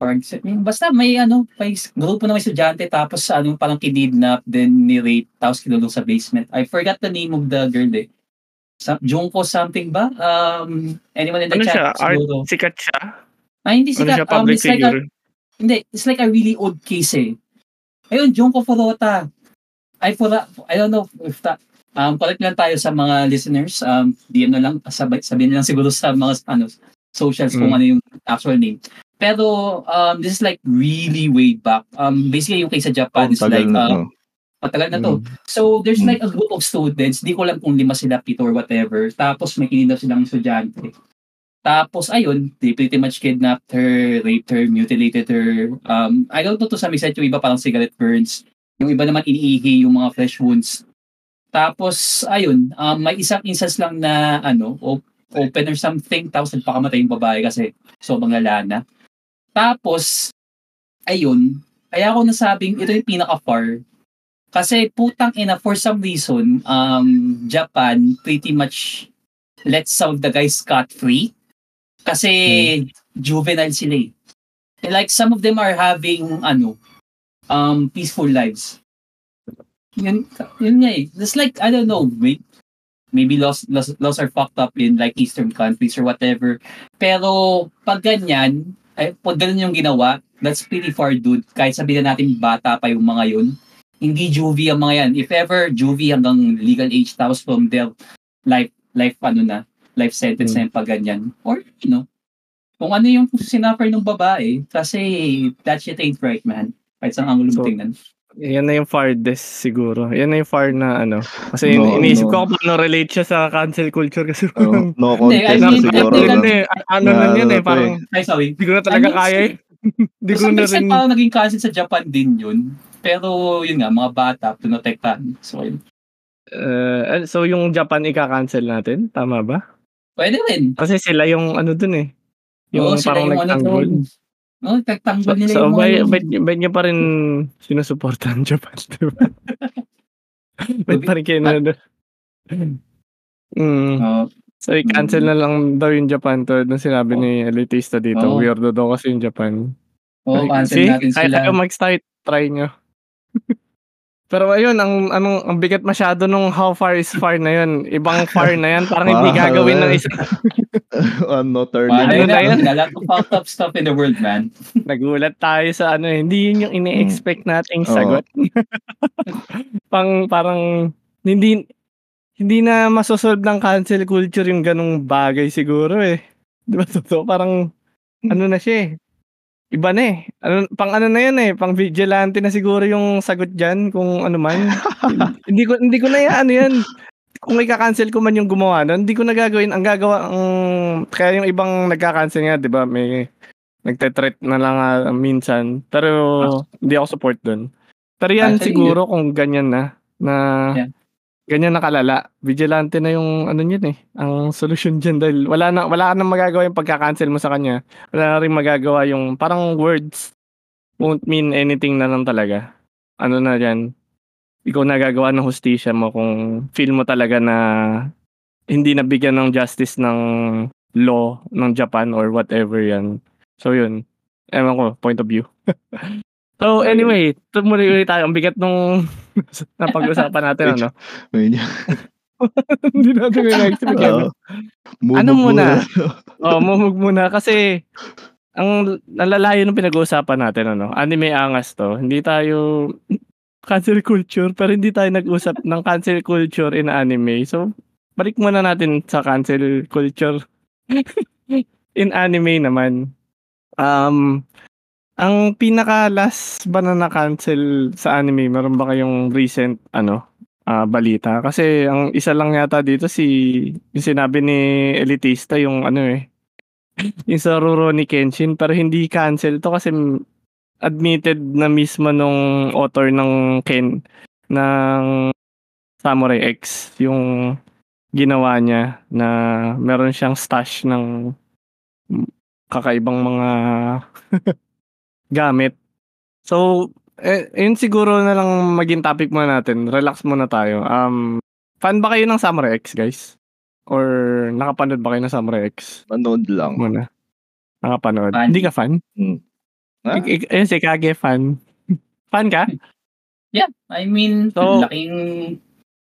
for example, basta may ano, may grupo ng estudyante tapos ano, parang kinidnap, then ni-rape, tapos kinulong sa basement. I forgot the name of the girl eh. Sa, Junko something ba? Um, anyone in the Ano chat? siya? Art, siguro? sikat siya? Ah, hindi Ano sikat. siya? Um, it's like a, figure? hindi, it's like a really old case eh. Ayun, Junko Furota. I for I don't know if that um correct lang tayo sa mga listeners. Um DM na lang sabay sabihin na lang siguro sa mga ano socials kung Mm. ano yung actual name. Pero um this is like really way back. Um basically yung case sa Japan Oh, is like uh, matagal na to. Mm. So there's Mm. like a group of students, di ko alam kung lima sila, pito or whatever. Tapos may kinidnap silang estudyante. Tapos ayun, they pretty much kidnapped her, raped her, mutilated her. Um, I don't know to some extent yung iba parang cigarette burns. Yung iba naman iniihi yung mga flesh wounds. Tapos ayun, um, may isang instance lang na ano, op- open or something, tapos nagpakamatay yung babae kasi sobrang lala na. Tapos, ayun, kaya ako nasabing ito yung pinaka-far kasi putang ina, for some reason, um, Japan pretty much let some of the guys scot-free. Kasi juvenile sila eh. And like some of them are having, ano, um, peaceful lives. Yun, yun nga eh. It's like, I don't know, may- maybe laws, laws, laws are fucked up in like Eastern countries or whatever. Pero pag ganyan, ay, pag ganun yung ginawa, that's pretty far dude. Kahit sabihin na natin bata pa yung mga yun, hindi juvie ang mga yan. If ever juvie hanggang legal age tapos from there life life ano na life sentence na yung pag ganyan. Or you know, kung ano yung sinuffer ng babae kasi that shit ain't right man. Kahit saan ang So, tingnan. Yan na yung farthest siguro. Yan na yung far na ano. Kasi No, iniisip no. ko kung paano relate siya sa cancel culture kasi Oh, no I contest na mean, siguro. technical no? eh, ano Na ano eh, to parang Ay, sorry. hindi ko na talaga I mean, kaya eh. (laughs) Hindi ko na rin. parang naging cancel sa Japan din yun. Pero yun nga, mga bata, pinotektahan. So, yun. Uh, so yung Japan ika-cancel natin, tama ba? Pwede rin. Kasi sila yung ano dun eh. Yung Oo, parang yung ano nagtanggol. doon. Oo, nagtanggol So, nila so yung mga yun. bay, bay niya pa rin sinusuportahan (laughs) Japan, di ba? (laughs) Ba't pa rin kayo na Mm. Oo. So, i-cancel na lang daw yung Japan to. Nung sinabi ni Elitista dito, Oo. weirdo daw kasi yung Japan. Oo, cancel See? natin Kaya sila. kayo mag-start, try nyo. (laughs) Pero ayun, ang anong ang bigat masyado nung how far is far na yun. Ibang (laughs) far na yan, parang hindi gagawin ng isa. (laughs) ano, third Ano Ano na na yun? A lot of fucked up stuff in the world, man. (laughs) Nagulat tayo sa ano, eh. hindi yun yung ini-expect nating Oo. sagot. Pang parang hindi hindi na masosolve ng cancel culture yung ganong bagay siguro eh. Di ba totoo? Parang ano na siya eh. Iba na eh. Ano, pang ano na yan eh. Pang vigilante na siguro yung sagot dyan kung ano man. (laughs) hindi ko hindi ko na yan, ano yan. Kung ika-cancel ko man yung gumawa nun, hindi ko na gagawin. Ang gagawa, ang kaya yung ibang nagka-cancel nga, di ba? May nagte-threat na lang ah, minsan. Pero hindi ako support dun. Pero yan Actually, siguro kung ganyan na, na Yeah. Ganyan nakalala. Vigilante na yung ano yun eh. Ang solusyon dyan dahil wala na wala ka nang magagawa yung pagka-cancel mo sa kanya. Wala na rin magagawa yung parang words won't mean anything na lang talaga. Ano na yan. Ikaw nagagawa ng hustisya mo kung feel mo talaga na hindi nabigyan ng justice ng law ng Japan or whatever yan. So yun. Ewan ko, point of view. (laughs) so anyway, tumuloy ulit tayo. Ang bigat nung (laughs) napag-usapan natin, ano? Ayun. (laughs) Hindi natin yung expect Oo. Move Ano muna? muna. (laughs) Oh, mumug muna kasi ang nalalayo ng pinag-uusapan natin ano, anime angas to. Hindi tayo cancel culture pero hindi tayo nag-usap ng cancel culture in anime. So, balik muna natin sa cancel culture in anime naman. Um ang pinaka last ba na na-cancel sa anime, meron ba kayong recent ano ah, balita? Kasi ang isa lang yata dito si yung sinabi ni Elitista yung ano eh yung sa Rurouni Kenshin pero hindi cancel to kasi admitted na mismo nung author ng Ken ng Samurai X yung ginawa niya na meron siyang stash ng kakaibang mga (laughs) gamit. So, eh, yun siguro na lang maging topic muna natin. Relax muna tayo. Um, fan ba kayo ng Samurai X, guys? Or nakapanood ba kayo ng Samurai X? Manood lang. Muna. Nakapanood. Fan. Hindi ka fan? Ah, Ik- ik- Ayun, si Kage fan. (laughs) fan ka? Yeah, I mean, So, laking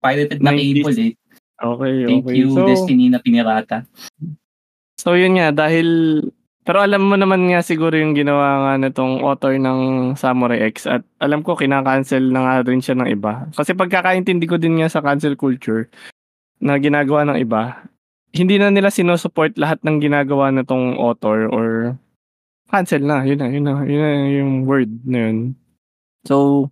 pirated na 90s. cable eh. Okay, Thank okay. you, So, Destiny na pinirata. so yun nga, dahil, pero alam mo naman nga siguro yung ginawa nga nitong author ng Samurai X at alam ko kinakancel na nga rin siya ng iba. Kasi pagkakaintindi ko din nga sa cancel culture na ginagawa ng iba, hindi na nila sinusupport lahat ng ginagawa na tong author or cancel na. Yun na, yun na, yun na yung word na yun. So,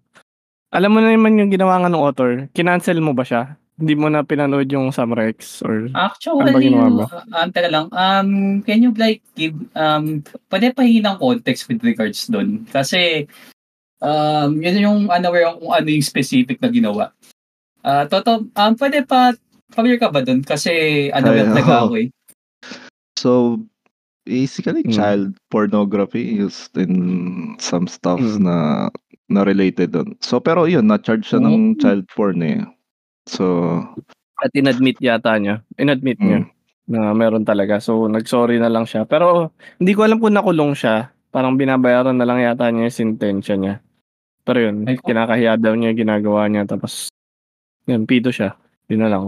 alam mo na naman yung ginawa nga ng author, kinancel mo ba siya? Hindi mo na pinanood yung Samurai X or Actually, Ano ba ginawa mo? um, teka lang, um, can you like give, um, pwede pahingi ng context with regards doon? Kasi, um, yun yung unaware ako kung ano yung specific na ginawa. Ah, toto, um, pwede pa, familiar ka ba doon? Kasi, talaga oo. ako eh. So, basically, Mm. child pornography used in some stuffs Mm. na na related doon. So, pero yun, na-charge siya ng Mm. child porn eh. So, at inadmit yata niya. Inadmit niya mm. na meron talaga. So, nag-sorry na lang siya. Pero, hindi ko alam kung nakulong siya. Parang binabayaran na lang yata niya yung sentensya niya. Pero yun, Ay, kinakahiya daw niya yung ginagawa niya. Tapos, yun, pido siya. Yun na lang.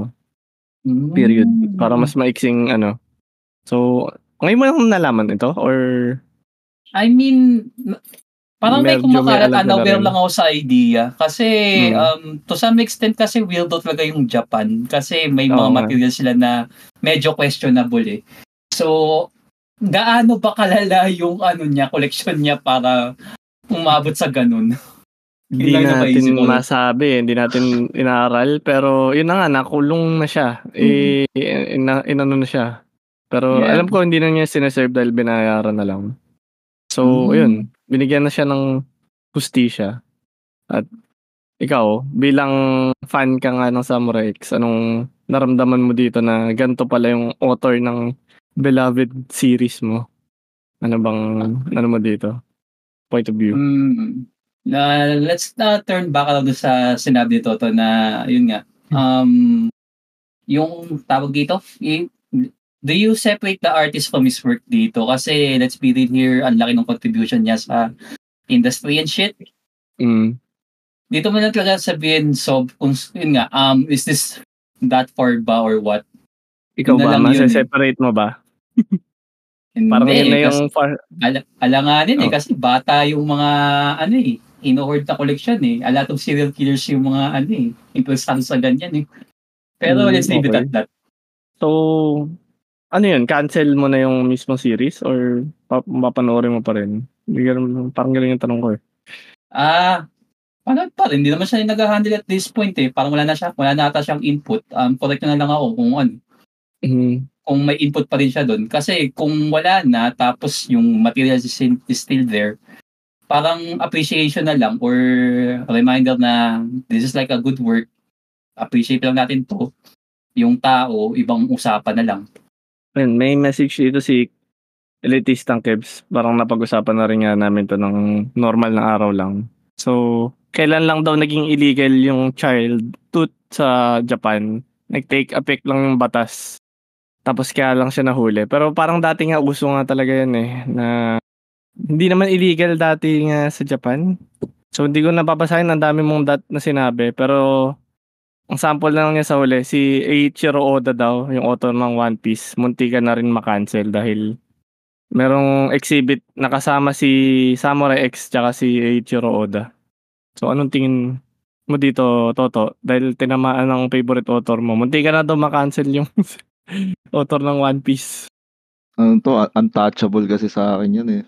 Mm. Period. Para mas maiksing ano. So, ngayon mo lang nalaman ito? Or, I mean, parang may Medyo may kumakalat, na unaware rin. lang ako sa idea. Kasi, Mm. um, to some extent kasi weirdo talaga yung Japan. Kasi may mga Oo nga. materials sila na medyo questionable eh. So, gaano ba kalala yung ano niya, collection niya para umabot sa ganun? (laughs) hindi lang yung natin ko. masabi. Hindi natin (laughs) inaaral. Pero, yun na nga, nakulong na siya. Eh, ina, inano na siya. Pero, Yeah. alam ko, hindi na niya sineserve dahil binayaran na lang. So, Mm. yun. Binigyan na siya ng hustisya. At, ikaw, bilang fan ka nga ng Samurai X, anong naramdaman mo dito na ganito pala yung author ng beloved series mo? Ano bang, ano mo dito? Point of view. Mm. Na let's uh, turn back doon sa sinabi ni Toto na yun nga. Um yung tawag dito, y- do you separate the artist from his work dito? Kasi let's be real here, ang laki ng contribution niya sa industry and shit. Mm. Dito mo na talaga sabihin so kung yun nga, um is this that far ba or what? Ikaw Yun ba? lang yun eh. Masa-separate mo ba? Hindi, Parang yun na kasi- yung far, Ala- alanganin eh Oh. kasi bata yung mga ano eh in-hoard na collection eh. A lot of serial killers yung mga ano eh. Interesado sa ganyan eh. Pero Mm, let's leave it okay. at that. So, ano yun? Cancel mo na yung mismong series or pa- papanoorin mo pa rin? Hindi ganun- Parang ganun yung tanong ko eh. Ah, ano pa rin, hindi naman siya yung nag-handle at this point eh. Parang wala na siya, wala na ata siyang input. Um, correct na lang ako kung ano, Mhm. kung may input pa rin siya doon. Kasi kung wala na, tapos yung material is still there, parang appreciation na lang or reminder na this is like a good work. Appreciate lang natin to. Yung tao, ibang usapan na lang. Ayun, may message dito si Elitistang Kebs. Parang napag-usapan na rin nga namin to ng normal na araw lang. So, kailan lang daw naging illegal yung child tooth sa Japan? Nag-take effect lang yung batas. Tapos kaya lang siya nahuli. Pero parang dati nga uso nga talaga yan eh. Na hindi naman illegal dati nga sa Japan. So hindi ko napapasahin ang dami mong dat na sinabi. Pero ang sample lang niya sa huli, si Eiichiro Oda daw, yung author ng One Piece, munti ka na rin makancel dahil merong exhibit nakasama si Samurai X tsaka si Eiichiro Oda. So anong tingin mo dito, Toto? Dahil tinamaan ng favorite author mo, munti ka na daw makancel yung (laughs) author ng One Piece. Ano to, un- untouchable kasi sa akin yun eh.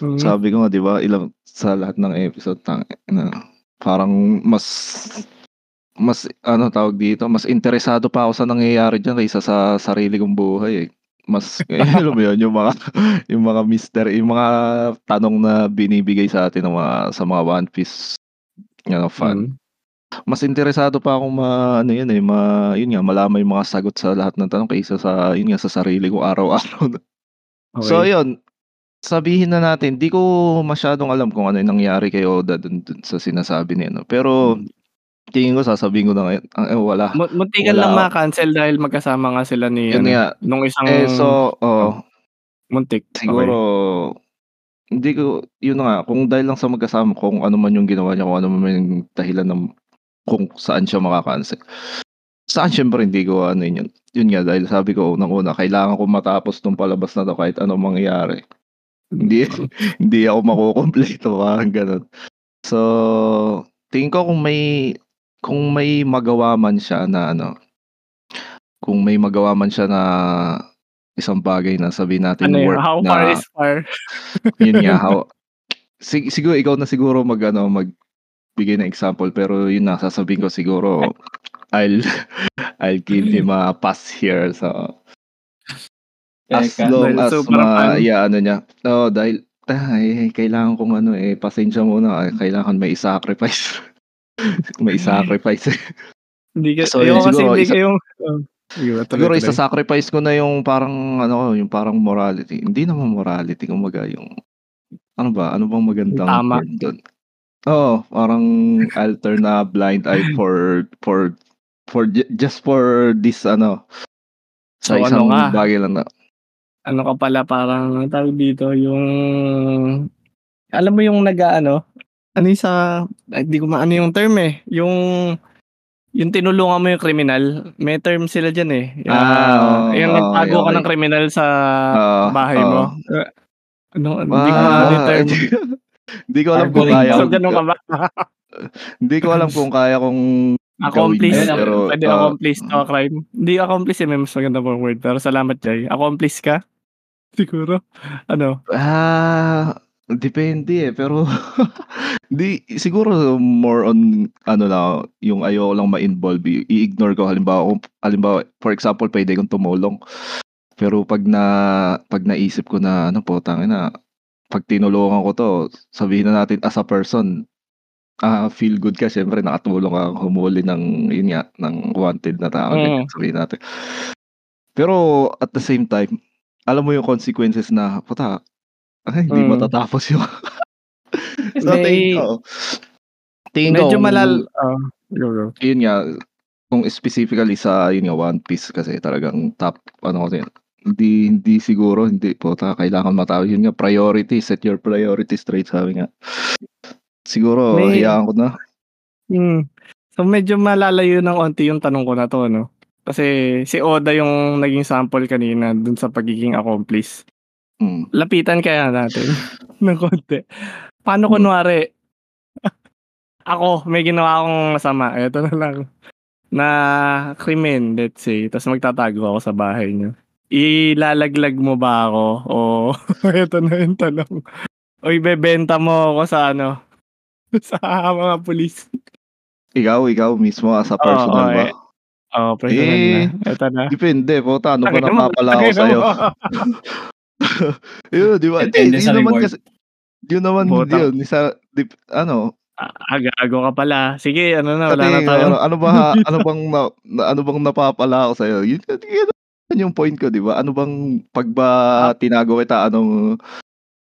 Mm. Sabi ko nga, di ba, ilang, sa lahat ng episode, tang, na, parang mas, mas, ano tawag dito, mas interesado pa ako sa nangyayari dyan kaysa sa sarili kong buhay eh. Mas, (laughs) eh, alam mo yun, yung mga, yung mga mister, yung mga tanong na binibigay sa atin ng mga, sa mga One Piece, ano, fan. Mm. Mas interesado pa akong ma, ano yun eh, ma, yun nga, malaman yung mga sagot sa lahat ng tanong kaysa sa, yun nga, sa sarili ko araw-araw. Okay. So, yun, sabihin na natin, di ko masyadong alam kung ano yung nangyari kay Oda dun, dun sa sinasabi niya. No? Pero, tingin ko, sasabihin ko na ngayon, ah, eh, wala. Mu- Munti ka Wala lang ako. makancel dahil magkasama nga sila ni Yun ano, nga. nung isang Eh, so, oh, muntik. siguro, hindi ko, yun na nga, kung dahil lang sa magkasama, kung ano man yung ginawa niya, kung ano man yung dahilan ng kung saan siya makakancel. Sa akin siyempre hindi ko ano yun. Yun nga dahil sabi ko unang-una kailangan ko matapos tong palabas na 'to kahit anong mangyari. Hindi (laughs) hindi ako makukumpleto parang gano'n. So, tingin ko kung may kung may magawa man siya na ano, kung may magawa man siya na isang bagay na sabihin natin Ano yun, work how na far is far? (laughs) yun nga how sig- siguro ikaw na siguro mag ano magbigay ng example pero yun na sasabihin ko siguro I'll (laughs) I'll give him a pass here so. As long as super ma yeah, ano niya oh dahil ay, kailangan kong ano eh pasensya muna eh, kailangan may sacrifice (laughs) may sacrifice (laughs) Hindi ka, So, yun, kasi siguro, hindi isa- kayong, oh, tuloy, Siguro tuloy. isa-sacrifice ko na yung parang ano, yung parang morality. Hindi naman morality, kumbaga yung ano ba? Ano bang magandang Tama. doon? Oo, parang alter na blind eye (laughs) for for for ju- just for this ano sa So, ano isang nga? bagay lang na. ano ka pala parang ang tawag dito yung alam mo yung nag-ano ano yung sa ay, di ko maano yung term eh. Yung yung tinulungan mo yung kriminal may term sila dyan eh. Yung, Ah, oo, yung oo, nagtago okay, ka ng kriminal sa Ah, bahay oo. mo. Eh, ano hindi ko Ah, maano yung term. Hindi ko alam kung kaya so ganun ka ba? (laughs) Hindi ko alam kung kaya kong accomplice gawin pero pwede ah, accomplice to a crime. Hindi accomplice eh may mas maganda pong word pero salamat Jay. Accomplice ka? (laughs) Siguro. Ano? Ah, depende eh, pero (laughs) di siguro more on ano na yung ayoko lang ma-involve, i- i-ignore ko halimbawa kung halimbawa for example pwede kong tumulong. Pero pag na pag naisip ko na ano po na pag tinulungan ko to, sabihin na natin as a person, ah feel good ka syempre nakatulong ka humuli ng yun nga ng wanted na tao Mm. sabihin natin. Pero at the same time, alam mo yung consequences na puta ay, hindi Mm. matatapos yung (laughs) so, May- tingin ko, tingin ko medyo kung- malal ah, go, go. yun nga, kung specifically sa yun nga One Piece kasi talagang top ano kasi yun. Hindi hindi siguro hindi po kailangan matawag yun nga priority set your priorities straight sabi nga. Siguro May- hayaan ko na. Hmm. So medyo malalayo ng onti yung tanong ko na to, no? Kasi si Oda yung naging sample kanina dun sa pagiging accomplice. Mm. Lapitan kaya natin (laughs) ng konti. Paano Hmm. kunwari, (laughs) ako, may ginawa akong masama. Ito na lang. Na krimen, let's say. Tapos magtatago ako sa bahay niyo. Ilalaglag mo ba ako? O (laughs) ito na yung tanong. O ibebenta mo ako sa ano? sa mga pulis. Ikaw, ikaw mismo as a personal Oo, ba? eh. Oo, personal Eh, na. Ito na. Depende, po ano Tangina mo, napapala ako sa'yo? (laughs) yun, di ba? Depende Hindi, sa yun naman reward. kasi, yun naman, Bota. yun, isa, dip, ano, Ah, Agago ka pala. Sige, ano na, wala Kasi na tayo. ano, ano ba (laughs) ano bang na, na- ano bang napapala ako sa iyo? Yun, yun, yun yung point ko, 'di ba? Ano bang pag ba Ah. tinago kita anong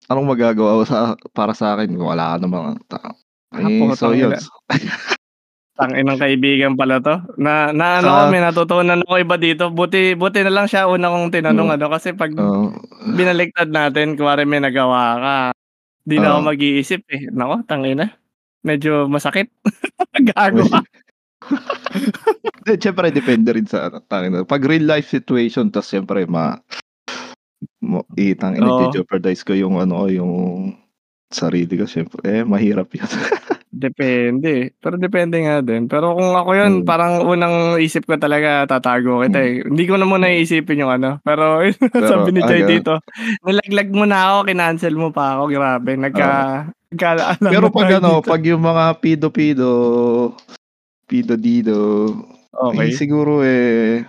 anong magagawa sa para sa akin? Wala ka namang ta. Ah, Eh, so putang yun. (laughs) ina. Tangin ng kaibigan pala to. Na, na ano may natutunan ako iba dito. Buti, buti na lang siya una kong tinanong Oo. ano. Kasi pag Oh, binaliktad natin, kuwari may nagawa ka. Di na ako mag-iisip eh. Nako, tangina. Medyo masakit. (laughs) Gago ka. (laughs) Then, syempre, depende rin sa ano, tangin na. Pag real life situation, tas syempre, ma, mo, itang Oo. jeopardize ko yung ano, yung sarili ko, syempre, eh, mahirap yun. (laughs) Depende. Pero depende nga din. Pero kung ako yun, Hmm. parang unang isip ko talaga tatago kita eh. Hindi ko na muna iisipin yung ano. Pero, (laughs) sabi ni ah, Chay ganun. dito, nilaglag mo na ako, kinancel mo pa ako. Grabe. Nagka, nagkaalam Pero pag tayo ano, dito. pag yung mga pido-pido, pido-dido, Okay. eh, siguro eh,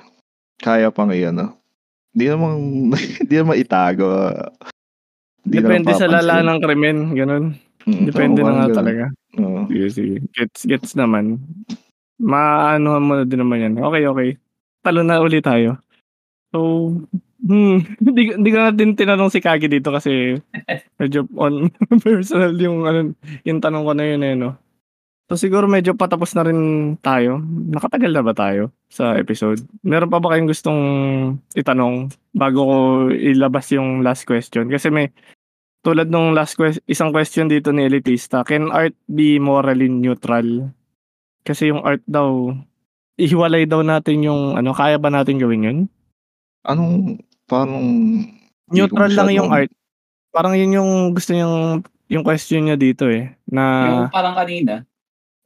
kaya pang iyan, no? Hindi namang, (laughs) hindi naman itago. Hindi Depende naman sa lala papansin. ng krimen. Ganun. Mm, Depende na nga ganun. talaga. Oo. Sige, sige. Gets, gets naman. Maanuhan mo na din naman yan. Okay, okay. Talo na ulit tayo. So, hmm, (laughs) hindi, hindi ko na din tinanong si Kagi dito kasi (laughs) medyo on (laughs) personal yung, ano, yung tanong ko na yun eh, no? So, siguro medyo patapos na rin tayo. Nakatagal na ba tayo sa episode? Meron pa ba kayong gustong itanong bago ko ilabas yung last question? Kasi may, tulad nung last question, isang question dito ni Elitista, can art be morally neutral? Kasi yung art daw, ihiwalay daw natin yung ano, kaya ba natin gawin yun? Anong parang Neutral lang yung art. Parang yun yung gusto niyang yung question niya dito eh, na yung parang kanina.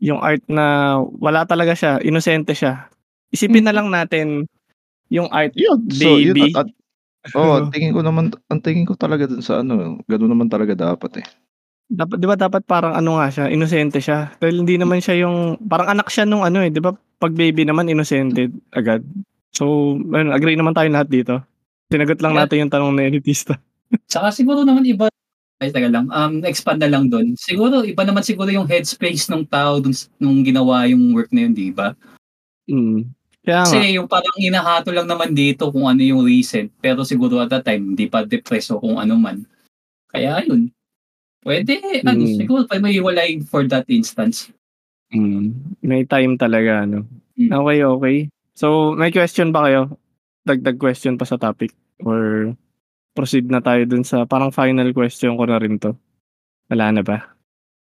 yung art na wala talaga siya, inosente siya. Isipin na lang natin yung art Yun, so yun baby. at, at oh, ang tingin ko naman ang tingin ko talaga dun sa ano, gano'n naman talaga dapat eh. Dapat 'di ba dapat parang ano nga siya, inosente siya. Dahil hindi naman siya yung parang anak siya nung ano eh, 'di ba? Pag baby naman inosente agad. So, ayun, agree naman tayo lahat dito. Sinagot lang Yeah. natin yung tanong na elitista. (laughs) Tsaka siguro naman iba ay taga lang. Um expand na lang doon. Siguro iba naman siguro yung headspace ng tao dun, nung ginawa yung work na yun, di ba? Mm. Kaya nga, Kasi yung parang inahato lang naman dito kung ano yung recent. Pero siguro at that time, hindi pa depreso kung ano man. Kaya yun. Pwede, ano, Mm. siguro pa may hiwalay for that instance. mm, may time talaga ano. Mm. Okay, okay. So, may question ba kayo? Dagdag question pa sa topic or proceed na tayo dun sa parang final question ko na rin to. Wala na ba?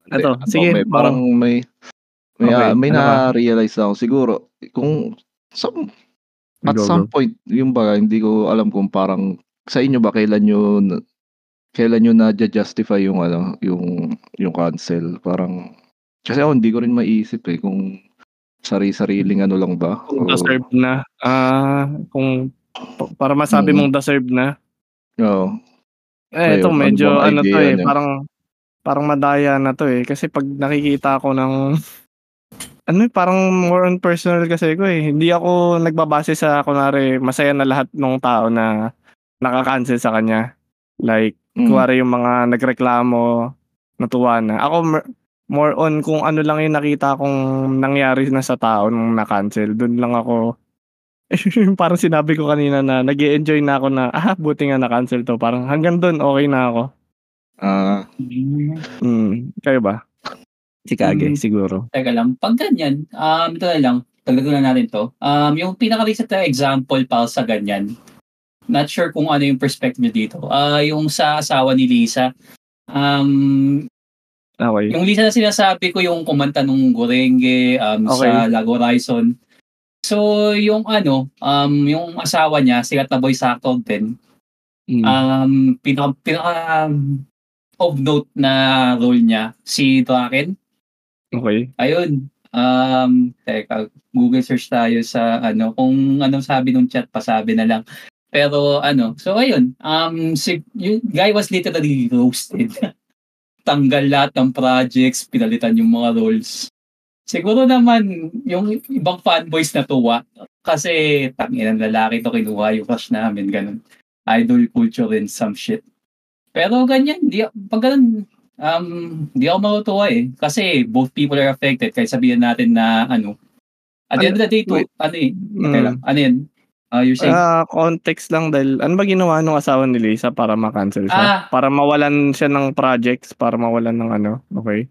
Ito, Hindi, sige, may, parang may may, Okay, ah, may ano na-realize ako siguro kung some, at Go, some point yung ba hindi ko alam kung parang sa inyo ba kailan nyo na- kailan nyo na-justify yung ano yung yung cancel parang kasi ako hindi ko rin maiisip eh kung sari-sariling ano lang ba Kung o- deserve na. Ah, kung pa- para masabi Mm. mong deserve na. Oo. Eh, ito Ayun, ano medyo bang ano to eh, niya? parang parang madaya na to eh kasi pag nakikita ako ng ano parang more on personal kasi ko eh. Hindi ako nagbabase sa kunwari masaya na lahat ng tao na nakaka-cancel sa kanya. Like Mm. kunwari yung mga nagreklamo, natuwa na. Ako more on kung ano lang yung nakita kong nangyari na sa tao nung na-cancel. Doon lang ako (laughs) parang sinabi ko kanina na nag enjoy na ako na (laughs) ah buti nga na-cancel to. Parang hanggang doon okay na ako. Ah, Mm, kayo ba? Si Kage Mm. siguro. Teka lang, pag ganyan, um, ito na lang, tagadulan natin to. Um, yung pinaka-recent na example pa sa ganyan, not sure kung ano yung perspective niyo dito. Ah, yung sa asawa ni Lisa, um, Okay. yung Lisa na sinasabi ko yung kumanta nung Gorenge um, Okay. sa Lago Horizon. So, yung ano, um, yung asawa niya, sikat na voice actor din, Mm. um, pinaka, pinaka um, of note na role niya, si Draken. Okay. Ayun. Um, teka, Google search tayo sa ano, kung anong sabi ng chat, pasabi na lang. Pero ano, so ayun, um, si, yung guy was literally roasted. (laughs) Tanggal lahat ng projects, pinalitan yung mga roles. Siguro naman, yung ibang fanboys na tuwa, kasi tangin ng lalaki to kinuha yung crush namin, ganun. Idol culture and some shit. Pero ganyan, di, pag ganun, um, di ako matutuwa eh. Kasi both people are affected. Kahit sabihin natin na ano, at the end of the day, to, wait. ano eh, Mm. okay lang, ano yan? Uh, you're saying, Ah, context lang dahil ano ba ginawa nung asawa ni Lisa para ma-cancel siya? Ah. Para mawalan siya ng projects, para mawalan ng ano, okay?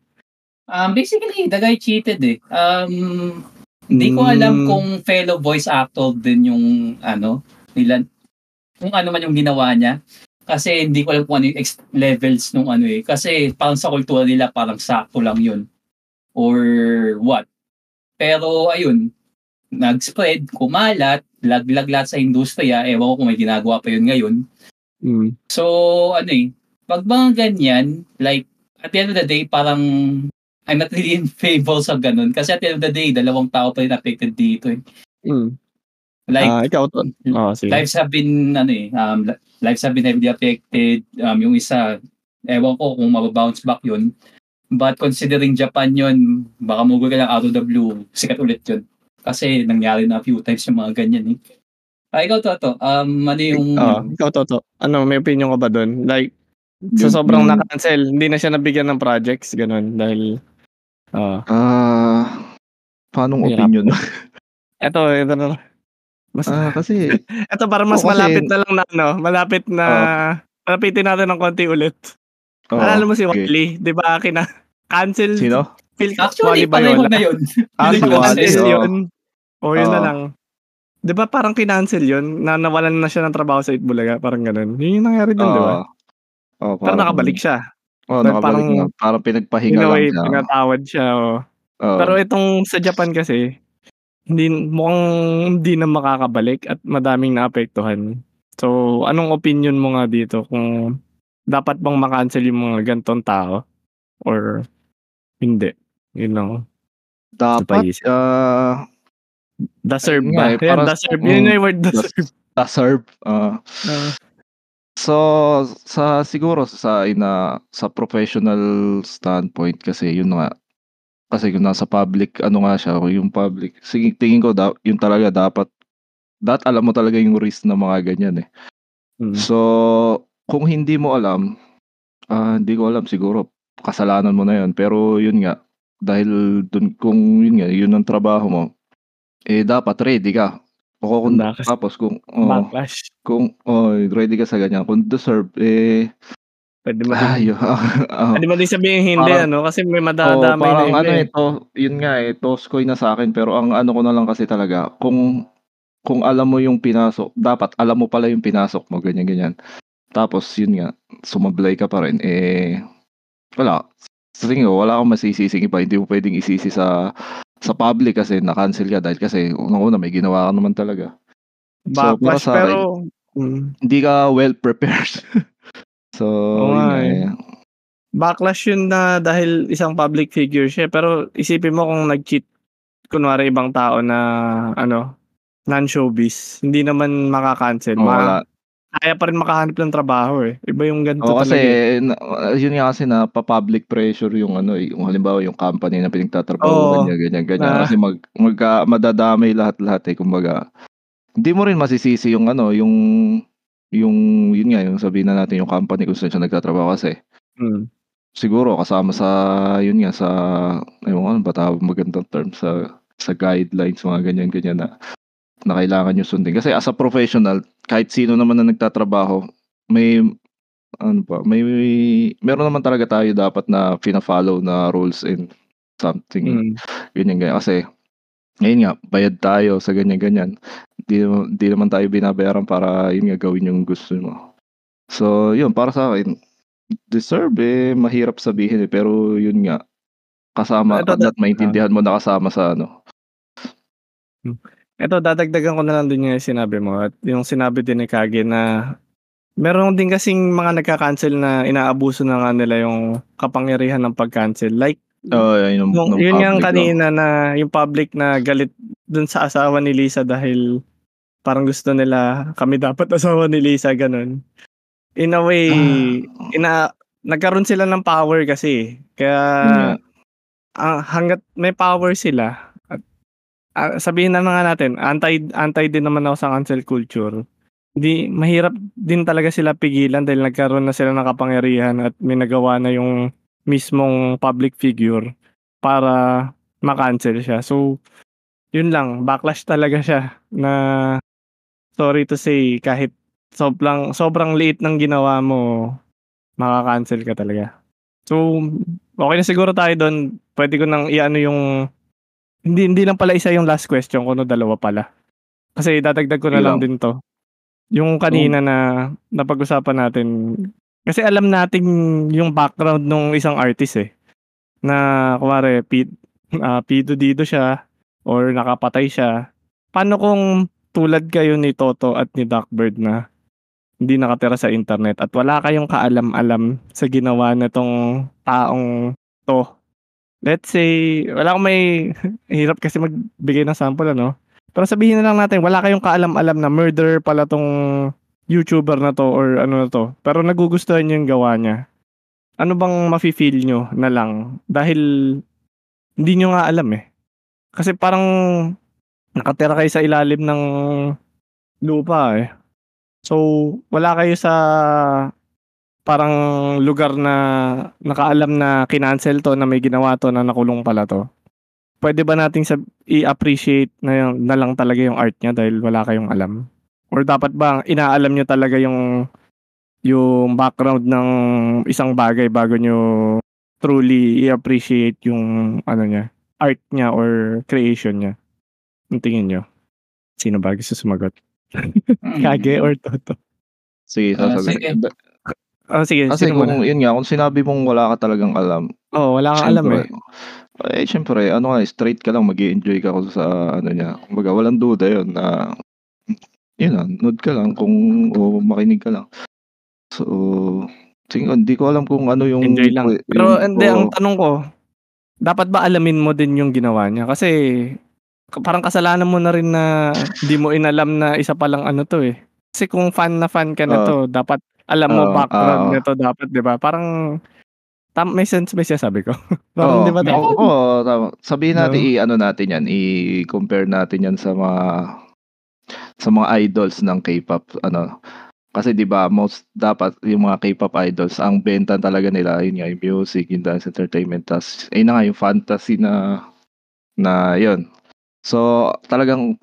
um, basically, the guy cheated eh. Um, hindi ko alam Mm. kung fellow voice actor din yung ano, nila, kung ano man yung ginawa niya. Kasi hindi ko alam kung ano yung ex- levels nung ano eh. Kasi parang sa kultura nila, parang sakto lang yun. Or what. Pero ayun, nag-spread, kumalat, laglag lahat sa industriya. Ewan ko kung may ginagawa pa yun ngayon. Mm. So, ano eh, pag mga ganyan, like, at the end of the day, parang, I'm not really in (laughs) favor sa ganun. Kasi at the end of the day, dalawang tao pa rin affected dito eh. Mm. Like, ah, ikaw to. Oh, sige. lives have been, ano eh, um, lives have been heavily affected. Um, yung isa, ewan ko kung mababounce back yun. But considering Japan yun, baka mugol ka lang out of the blue, sikat ulit yun. Kasi nangyari na a few times yung mga ganyan eh. Ah, ikaw to, to. Um, ano yung... Oh, ikaw to, Ano, may opinion ka ba doon? Like, sa Yung- sobrang na-cancel, hindi na siya nabigyan ng projects, ganun, dahil, ah, Ah, paanong Hirap. opinion? eto, eto na, mas, ah, kasi (laughs) eto para mas Oo, kasi- malapit na lang na, ano, malapit na, malapitin natin ng konti ulit. oh, Alala mo si okay. Wally, di ba, kina, cancel, Sino? Phil Actually, Wally pareho na yun. Ah, si (laughs) Wally, yun. O, yun na Oo. lang. Di ba parang kinancel yun, na nawalan na siya ng trabaho sa Itbulaga, parang ganun. Yun yung nangyari dun, di ba? Oh, Pero nakabalik siya. Oh, Dahil nakabalik parang- na. Parang pinagpahinga lang siya. pinatawad siya. Oh. Oo. Pero itong sa Japan kasi, hindi mukhang hindi na makakabalik at madaming naapektuhan. So, anong opinion mo nga dito kung dapat bang ma-cancel yung mga gantong tao or hindi? You know, Dapat, ah, deserve ba? eh, para- deserve. Yun mm, yung word deserve. deserve. ah. Ah, So, sa siguro sa ina sa professional standpoint kasi yun nga kasi kung nasa public ano nga siya yung public sige tingin ko da, yun talaga dapat dapat alam mo talaga yung risk ng mga ganyan eh. mm. So, kung hindi mo alam, ah, hindi ko alam siguro kasalanan mo na yun pero yun nga dahil dun kung yun nga yun ang trabaho mo eh dapat ready ka. O kung sa tapos kung oh, Backlash. kung oh, ready ka sa ganyan kung deserve eh Pwede mo din, Ayo. ah, (laughs) pwede mo din sabihin hindi, Parang- ano, kasi may madadamay na parang iba ano eh. ito, yun nga eh, toskoy na sa akin pero ang ano ko na lang kasi talaga, kung kung alam mo yung pinasok, dapat alam mo pala yung pinasok mo, ganyan ganyan. Tapos yun nga, sumablay ka pa rin eh wala. Sa tingin ko, wala kang masisising iba, hindi mo pwedeng isisi sa sa public kasi na-cancel ka dahil kasi unang-una may ginawa ka naman talaga. So, para Backlash, sa pero, mm, Hindi ka well prepared. (laughs) so, Oo yun eh. eh. backlash yun na dahil isang public figure siya. Pero isipin mo kung nag-cheat, kunwari ibang tao na, ano, non-showbiz, hindi naman makakancel. Oo, Ma- wala. kaya pa rin makahanap ng trabaho eh. Iba yung ganito Oo, kasi talaga. eh. na, yun nga kasi na pa-public pressure yung ano, eh, yung halimbawa yung company na pinagtatrabaho Oo. ganyan ganyan ganyan Na- kasi mag magka, madadamay lahat-lahat eh kumbaga. Hindi mo rin masisisi yung ano, yung yung yun nga yung sabihin na natin yung company kung saan siya nagtatrabaho kasi. Mm. siguro kasama sa yun nga sa ayun ano ba tawag magandang term sa sa guidelines mga ganyan ganyan na na kailangan nyo sundin. Kasi as a professional kahit sino naman na nagtatrabaho may ano pa may, meron naman talaga tayo dapat na pina-follow na rules and something. Mm. ganyan ganyan. Kasi ngayon nga bayad tayo sa ganyan ganyan di, di naman tayo binabayaran para yun nga gawin yung gusto mo so yun para sa akin deserve eh mahirap sabihin eh pero yun nga kasama Ito, at maintindihan mo na kasama sa ano Ito, dadagdagan ko na lang din yung sinabi mo at yung sinabi din ni Kage na meron din kasing mga nagka-cancel na inaabuso na nga nila yung kapangyarihan ng pag-cancel. Like, oh yun, yung, ng yun yung public, oh. kanina na yung public na galit dun sa asawa ni Lisa dahil parang gusto nila kami dapat asawa ni Lisa, ganun. In a way, Ah. ina, nagkaroon sila ng power kasi. Kaya, nga. ah, hanggat may power sila, at ah, sabihin na nga natin, anti anti din naman ako sa cancel culture. Hindi mahirap din talaga sila pigilan dahil nagkaroon na sila ng kapangyarihan at may nagawa na yung mismong public figure para ma-cancel siya. So, yun lang, backlash talaga siya na sorry to say kahit sobrang sobrang liit ng ginawa mo, maka-cancel ka talaga. So, okay na siguro tayo doon. Pwede ko nang iano yung hindi hindi lang pala isa yung last question ko, no, dalawa pala. Kasi dadagdag ko na lang lang. din to. Yung kanina na napag-usapan natin. Kasi alam natin yung background ng isang artist eh. Na kumare pid, uh, pido dito siya or nakapatay siya. Paano kung tulad kayo ni Toto at ni Duckbird na hindi nakatira sa internet at wala kayong kaalam-alam sa ginawa na tong taong to. Let's say, wala akong may, (laughs) hirap kasi magbigay ng sample ano. Pero sabihin na lang natin, wala kayong kaalam-alam na murder pala tong YouTuber na to or ano na to. Pero nagugustuhan niyo yung gawa niya. Ano bang mafe-feel nyo na lang? Dahil hindi nyo nga alam eh. Kasi parang nakatira kayo sa ilalim ng lupa eh. So, wala kayo sa parang lugar na nakaalam na kinancel to na may ginawa to na nakulong pala to. Pwede ba nating sab- i-appreciate na, yung, na lang talaga yung art niya dahil wala kayong alam? Or dapat ba inaalam nyo talaga yung yung background ng isang bagay bago nyo truly i-appreciate yung ano niya, art niya or creation niya? Ang tingin nyo? Sino ba gusto sumagot? Mm. Kage or Toto? Sige, Ah, sasagot. sige. Oh, sige, Kasi sino kung muna? yun nga, kung sinabi mong wala ka talagang alam, Oo, wala kang alam eh. eh, syempre, ano nga, straight ka lang, mag enjoy ka kung sa ano niya. Kumbaga, walang duda yun na, yun na, nood ka lang kung, o makinig ka lang. So, sige, hindi ko alam kung ano yung... Enjoy lang. yung- Pero hindi, ang tanong ko, dapat ba alamin mo din yung ginawa niya? Kasi parang kasalanan mo na rin na hindi mo inalam na isa palang ano to eh. Kasi kung fan na fan ka na Oo. to, dapat alam mo Oo, background oo. nito dapat, 'di ba? Parang tam may sense ba siya sabi ko? Oo, (laughs) parang 'di ba? Meron. tama? Oo, tama. Sabihin natin, No? i-ano natin yan, i-compare natin yan sa mga sa mga idols ng K-pop, ano. Kasi 'di ba, most dapat yung mga K-pop idols, ang benta talaga nila yun nga, yung music, yung dance entertainment, tas ayun na nga yung fantasy na na yun. So, talagang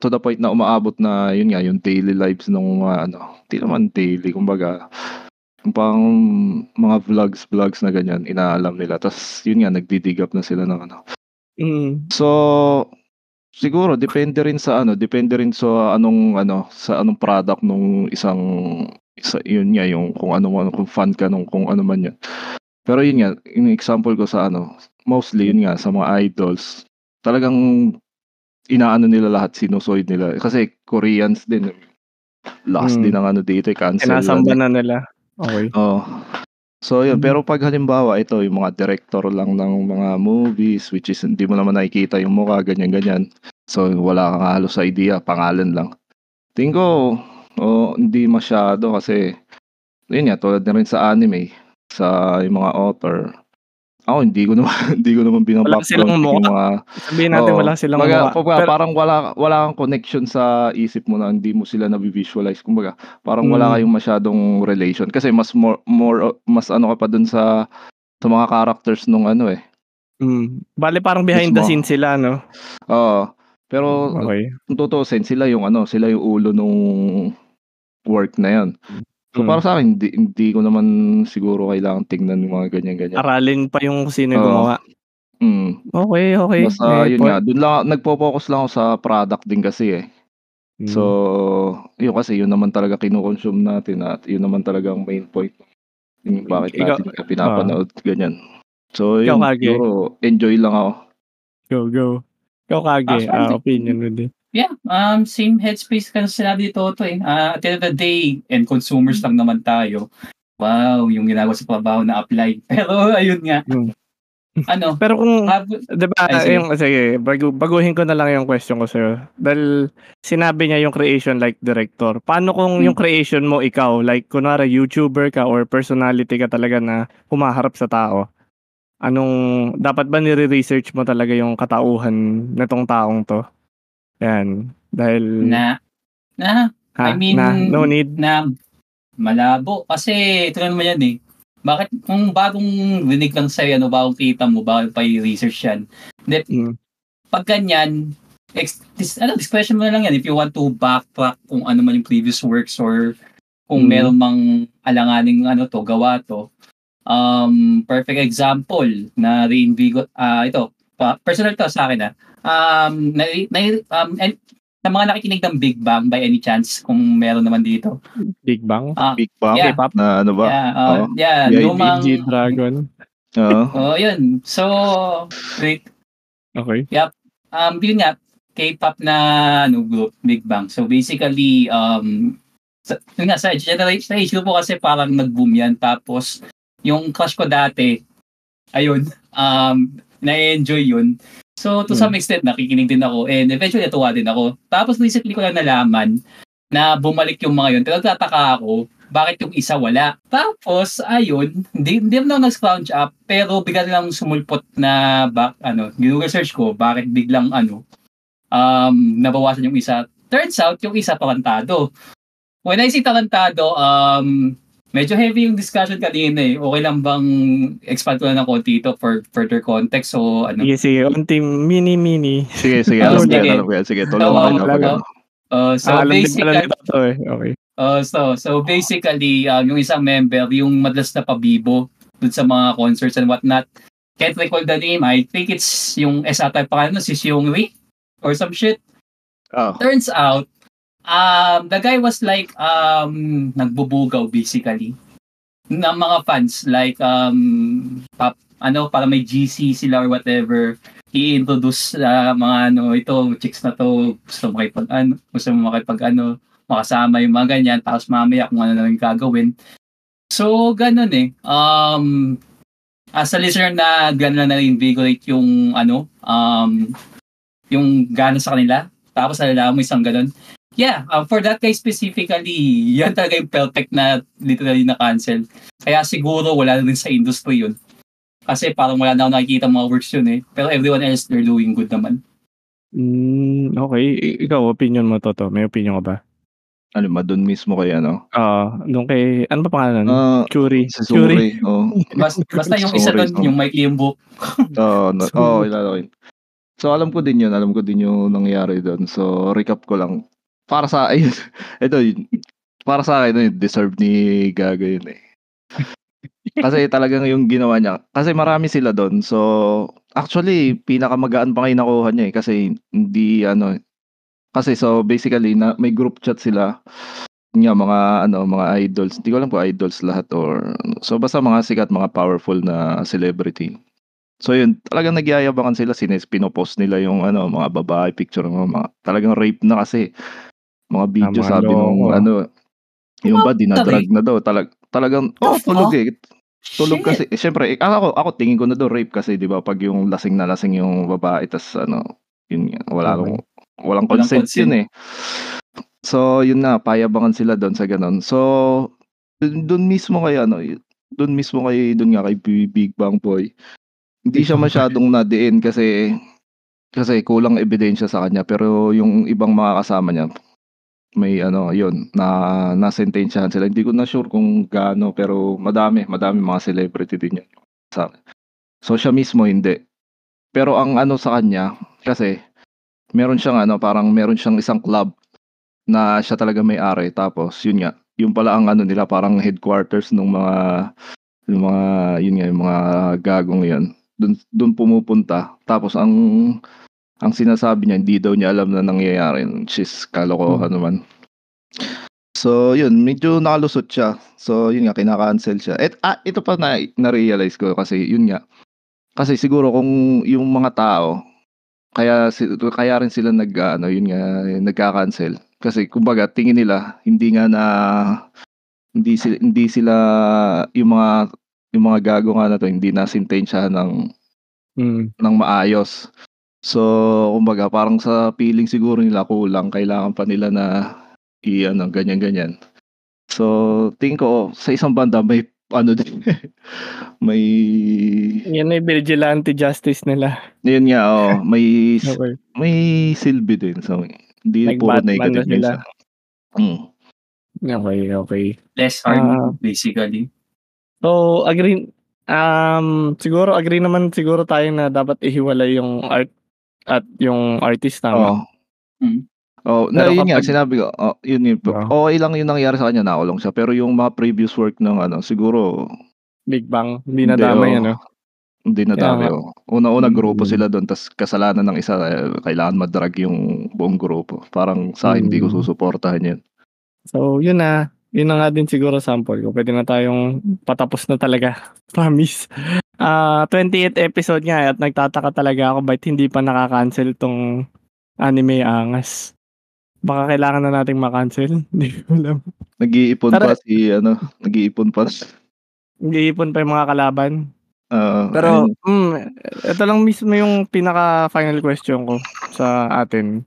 to the point na umaabot na yun nga, yung daily lives ng mga ano, hindi naman daily, kumbaga, yung pang mga vlogs, vlogs na ganyan, inaalam nila. Tapos, yun nga, nagdidig up na sila ng ano. Mm. So, siguro, depende rin sa ano, depende rin sa anong, ano, sa anong product nung isang, isa, yun nga, yung kung ano, man- kung fan ka nung kung ano man yun. Pero yun nga, yung example ko sa ano, mostly yun nga, sa mga idols, talagang inaano nila lahat, sinusoid nila. Kasi Koreans din, last Mm. din ang ano dito, eh, cancel. Sinasamba lang. na nila. Okay. Oo. So yun, Mm. pero pag halimbawa ito yung mga director lang ng mga movies which is hindi mo naman nakikita yung mukha ganyan-ganyan. So wala kang halos idea, pangalan lang. Tingin ko, oh, hindi masyado kasi yun nga tulad na rin sa anime, sa yung mga author. Ako hindi ko naman (laughs) hindi ko naman Wala silang mukha. mga Sabihin natin Oo. wala silang Kumbaga, mukha. Pero, parang wala wala kang connection sa isip mo na hindi mo sila na-visualize. Kumbaga, parang wala Mm. kayong masyadong relation kasi mas more, more mas ano ka pa dun sa sa mga characters nung ano eh. mm, bale parang behind the scenes sila, no? Oo. Pero Okay. tutuusin, sila yung ano, sila yung ulo nung work na 'yon. So Mm. para sa akin, hindi, hindi ko naman siguro kailangan tingnan yung mga ganyan-ganyan. Aralin pa yung sino yung Oo. gumawa. Mm. Okay, okay. Basta Eh, yun point. nga, dun lang nagpo-focus lang ako sa product din kasi eh. Mm. So, yun kasi yun naman talaga kino-consume natin at yun naman talaga ang main point yung bakit Ikaw- natin ka pinapanood ganyan. So, yun, siguro enjoy lang ako. Go, go. Ikaw kage, Ah, ah, opinion mo din. Yeah, um, same headspace ka sinabi ni Toto eh. Ah, at the end of the day, and consumers lang naman tayo. Wow, yung ginagawa sa trabaho na apply. (laughs) Pero ayun nga. Hmm. Ano, Pero kung, hab- 'di ba, Ay, yung sige, bagu, baguhin ko na lang yung question ko sa'yo. Dahil sinabi niya yung creation like director. Paano kung Hmm. yung creation mo ikaw, like kunwari YouTuber ka or personality ka talaga na humaharap sa tao? Anong dapat ba nire-research mo talaga yung katauhan nitong taong to? Yan. Dahil na, na, ha, I mean, na no need. na malabo. Kasi ito na naman yan eh. Bakit kung bagong rinig lang sa'yo, ano, bagong kita mo, bago pa i-research yan. Hindi, Mm. pag ganyan, ex, dis, ano, discretion mo na lang yan if you want to backtrack kung ano man yung previous works or kung Mm. meron mang alanganing ano to, gawa to. Um, perfect example na reinvigot, ah ito, pa, personal to sa akin ah. Um, na, na, um, and, sa mga nakikinig ng Big Bang by any chance kung meron naman dito. Big Bang. Ah, Big Bang Yeah. na ano ba? yeah, uh, Oo. yeah, Yeah, lumang G-Dragon. Oo. Oh, yun. So, wait, Okay. um yun nga K-pop na ano group Big Bang. So basically um sa, yun nga sa generation sa age group ko kasi parang nag-boom yan tapos yung crush ko dati ayun um na-enjoy yun. So to Hmm. some extent nakikinig din ako and eventually natuwa din ako. Tapos recently ko lang nalaman na bumalik yung mga yun. Pero nagtataka ako bakit yung isa wala. Tapos, ayun, hindi, hindi naman ako nag-scrounge up, pero bigla lang sumulpot na, back, ano, Google search ko, bakit biglang, ano, um, nabawasan yung isa. Turns out, yung isa tarantado. When I say tarantado, um, medyo heavy yung discussion kanina eh. Okay lang bang expand ko na ng konti ito for further context? So, ano, Sige, sige. Unti mini-mini. Sige, sige. Oh, alam ko yan, sige. alam ko yan. Sige, So, tulungan pag uh, ano. so ah, basically, to eh. Okay. Uh, so, so basically, um, yung isang member, yung madalas na pabibo dun sa mga concerts and whatnot. Can't recall the name. I think it's yung S ata si Seung Ri or some shit. Oh. Turns out, um, the guy was like, um, nagbubugaw basically. ng mga fans. Like um pap, ano para may GC sila or whatever. I-introduce sa mga ano ito chicks na to. Gusto mo makipag ano gusto mo makipag ano makasama yung mga ganyan. Tapos mamaya kung ano na lang gagawin. So ganun eh. Um as a listener na gano'n na invigorate yung ano um yung gana sa kanila. Tapos nalala mo isang ganun Yeah, uh, for that guy specifically, yan talaga yung perfect na literally na cancel. Kaya siguro wala na din sa industry yun. Kasi parang wala na ako nakikita mga works yun eh. Pero everyone else, they're doing good naman. Mm, okay. I- ikaw, opinion mo, Toto. May opinion ka ba? Ano ba, doon mismo kay ano? Ah, nung kay, ano pa pangalan? Ah, Churi. si Suri. Oh. Basta, basta yung isa doon, sorry. yung Mike yung book. (laughs) Oo, no, So- oh, ilala ko yun. So alam ko din yun, alam ko din yung nangyari doon. So recap ko lang. Para sa (laughs) ayun, ito. Para sa akin, yun, deserve ni Gaga yun eh. Kasi talagang yung ginawa niya. Kasi marami sila doon. So actually, pinakamagaan pa kayo nakuha niya eh. Kasi hindi ano, kasi so basically na may group chat sila nga mga ano mga idols hindi ko alam kung idols lahat or so basta mga sikat mga powerful na celebrity So yun, talagang nagyayabangan sila, sines pinopost nila yung ano, mga babae picture ng mga talagang rape na kasi. Mga video Tama, sabi nung ano, yung ba dinadrag na daw, talag talagang The oh, tulog fuck? eh. Tulog Shit. kasi, eh, syempre, eh, ako, ako tingin ko na daw rape kasi, di ba, pag yung lasing na lasing yung babae, tas ano, yun nga, wala Okay. nung, walang Walang consent, consent. yun eh. So, yun na, payabangan sila doon sa ganun. So, dun, dun mismo kay ano, doon mismo kay, doon nga kay Big Bang Boy, hindi siya masyadong nadiin kasi kasi kulang ebidensya sa kanya pero yung ibang mga kasama niya may ano yun na nasentensyahan sila. Hindi ko na sure kung gaano pero madami madami mga celebrity din yan sa so siya mismo hindi. Pero ang ano sa kanya kasi meron siyang ano parang meron siyang isang club na siya talaga may-ari. Tapos yun nga yung pala ang ano nila parang headquarters ng mga yung mga yun nga yung mga gagong yun. Doon doon pumupunta. Tapos ang ang sinasabi niya hindi daw niya alam na nangyayari which is kalokohan naman so yun medyo nakalusot siya. So yun nga kinaka-cancel siya. Et ah, ito pa na na-realize ko kasi yun nga. Kasi siguro kung yung mga tao kaya kaya rin sila nag ano yun nga nagka-cancel kasi kumbaga tingin nila hindi nga na hindi sila hindi sila yung mga yung mga gago nga na to hindi na sintensya ng Mm. ng maayos. So, kumbaga parang sa feeling siguro nila kulang, kailangan pa nila na i ano ganyan ganyan. So, tingin ko oh, sa isang banda may ano din (laughs) may Yan yung vigilante justice nila. yun nga oh, may (laughs) Okay. may silbi din. So, hindi Like puro Batman negative na sila. minsan. Mm. Okay, okay. Less harm, Ah. basically. So, agree, um, siguro, agree naman siguro tayo na dapat ihiwalay yung art at yung artist tama. Oo. Mm. Oh, na yun nga kapag- sinabi ko. Oh, yun yun. Wow. Okay lang yung nangyari sa kanya, nakulong siya. Pero yung mga previous work ng ano, siguro Big Bang, hindi na damay ano. Hindi na nga. oh. Una-una Mm. grupo sila doon, tas kasalanan ng isa, eh, kailangan madrag yung buong grupo. Parang sa akin, hindi ko Mm. susuportahan yan. So, yun na. Yun na nga din siguro sample ko. Pwede na tayong patapos na talaga. (laughs) Promise. Ah, 28th episode nga at nagtataka talaga ako ba't hindi pa nakaka-cancel tong anime angas. Baka kailangan na nating makancel. (laughs) Hindi ko alam. Nag-iipon Tara. pa si, ano, nag-iipon pa. Nag-iipon pa yung mga kalaban. Ah, Pero, ayun. mm, ito lang mismo yung pinaka-final question ko sa atin.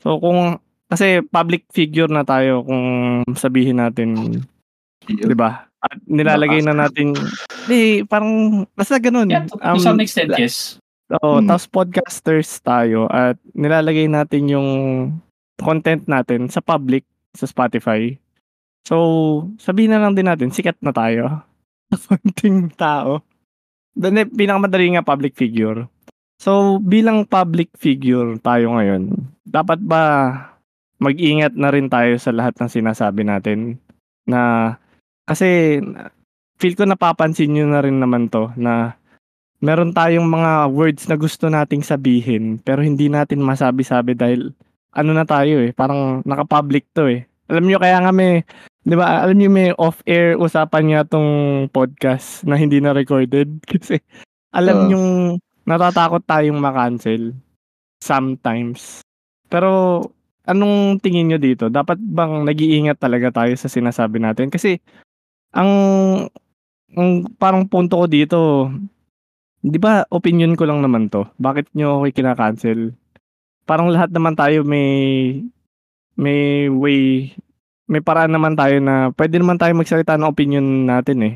So, kung, kasi public figure na tayo kung sabihin natin, di ba? At nilalagay na natin, di, parang, basta ganun. Yeah, to, to Um, some extent, yes. Oo, Mm. tapos podcasters tayo at nilalagay natin yung content natin sa public, sa Spotify. So, sabihin na lang din natin, sikat na tayo. (laughs) Konting tao. Then, eh, pinakamadali nga public figure. So, bilang public figure tayo ngayon, dapat ba mag-ingat na rin tayo sa lahat ng sinasabi natin? Na, kasi, feel ko napapansin nyo na rin naman to, na meron tayong mga words na gusto nating sabihin pero hindi natin masabi-sabi dahil ano na tayo eh, parang naka-public to eh. Alam nyo kaya nga may 'Di ba, alam niyo may off-air usapan nga 'tong podcast na hindi na recorded (laughs) kasi alam Oo. niyong natatakot tayong ma-cancel sometimes. Pero anong tingin niyo dito? Dapat bang nag-iingat talaga tayo sa sinasabi natin? Kasi ang ang parang punto ko dito, 'di ba opinion ko lang naman 'to, bakit niyo ako kina-cancel? Parang lahat naman tayo may may way, may paraan naman tayo na puwede naman tayong magsalita ng opinion natin, eh.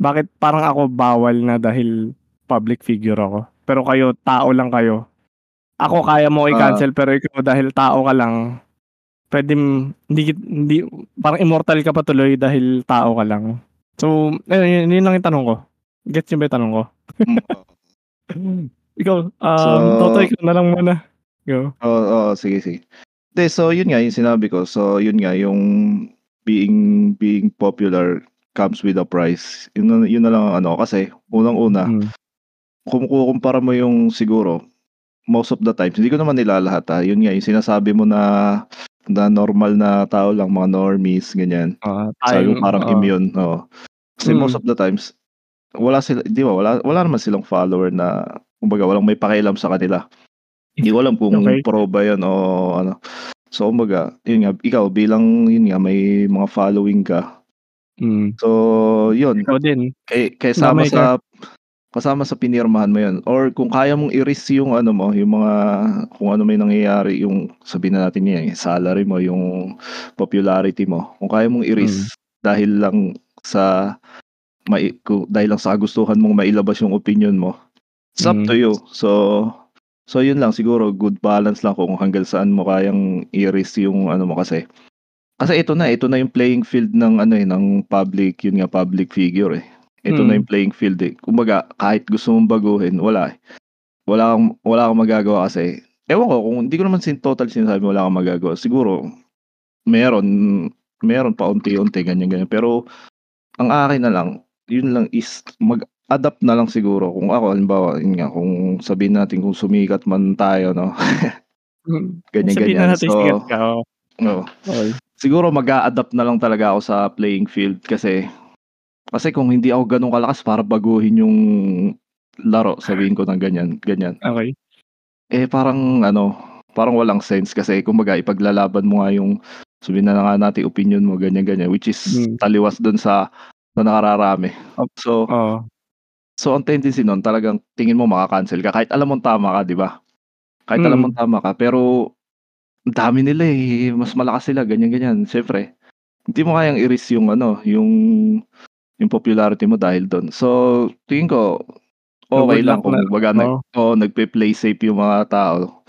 Bakit parang ako bawal na dahil public figure ako, pero kayo tao lang kayo. Ako kaya mo Ah. i-cancel pero ikaw dahil tao ka lang, puwedeng hindi hindi parang immortal ka pa tuloy dahil tao ka lang. So, ayun yun lang yung tanong ko. Gets niyo ba yung tanong ko? (laughs) Ikaw, um, So Totoy ikaw na lang muna. Go. Oo, oo, sige, sige. Hindi, so yun nga yung sinabi ko. So yun nga yung being being popular comes with a price. Yun na yun na lang ang ano kasi unang-una, Hmm. kung kukumpara mo yung siguro most of the times, hindi ko naman nilalahat, ah, yun nga yung sinasabi mo na na normal na tao lang, mga normies, ganyan. Oo, Sabi tayong parang oo. immune, oo. Kasi most Mm. of the times, wala sila 'di ba, wala wala naman silang follower na kumbaga walang may pakialam sa kanila. Hindi ko alam kung Okey. pro ba yun o ano. So kumbaga, yun nga, ikaw bilang yun nga may mga following ka. Mm. So yun, Ikaw din. kay kasama Damay sa. Kasama sa pinirmahan mo yun or kung kaya mong i-risk yung ano mo, yung mga kung ano may nangyayari, yung sabihin na natin yan, yung salary mo, yung popularity mo. Kung kaya mong Mm. i-risk dahil lang sa mai ku dahil lang sa kagustuhan mong mailabas yung opinion mo, it's up to Mm. you. So so yun lang siguro good balance lang kung hanggang saan mo kayang i-risk yung ano mo kasi kasi ito na, ito na yung playing field ng ano, eh, ng public, yun nga public figure, eh. Ito na Mm. yung playing field, eh. Kumbaga kahit gusto mong baguhin, wala, eh. Wala kang wala kang magagawa kasi ewan ko kung hindi ko naman sin total sinasabi wala kang magagawa. Siguro meron meron paunti-unti ganyan-ganyan. Pero ang akin na lang, yun lang is mag-adapt na lang siguro. Kung ako halimbawa, yun nga, kung sabihin natin kung sumikat man tayo 'no, (laughs) Mm. Sabihin na ganyan-ganyan. natin So sikat ka, oo. Okey. Siguro mag-a-adapt na lang talaga ako sa playing field kasi kasi kung hindi ako gano'n kalakas para baguhin yung laro, sabihin ko ng ganyan, ganyan. Okey. Eh, parang ano, parang walang sense kasi kumbaga ipaglalaban mo nga yung sabihin na nga natin opinion mo ganyan-ganyan which is Hmm. taliwas dun sa sa nakararami. Op So oo. so ang tendency nun talagang tingin mo maka-cancel ka kahit alam mong tama ka, 'di ba? Kahit alam mong tama ka pero dami nila, eh, mas malakas sila ganyan-ganyan. Siyempre hindi mo kayang i-risk yung ano, yung yung popularity mo dahil dun. So tingin ko good lang kung na kumbaga nag oo. oo, nagpe-play safe yung mga tao.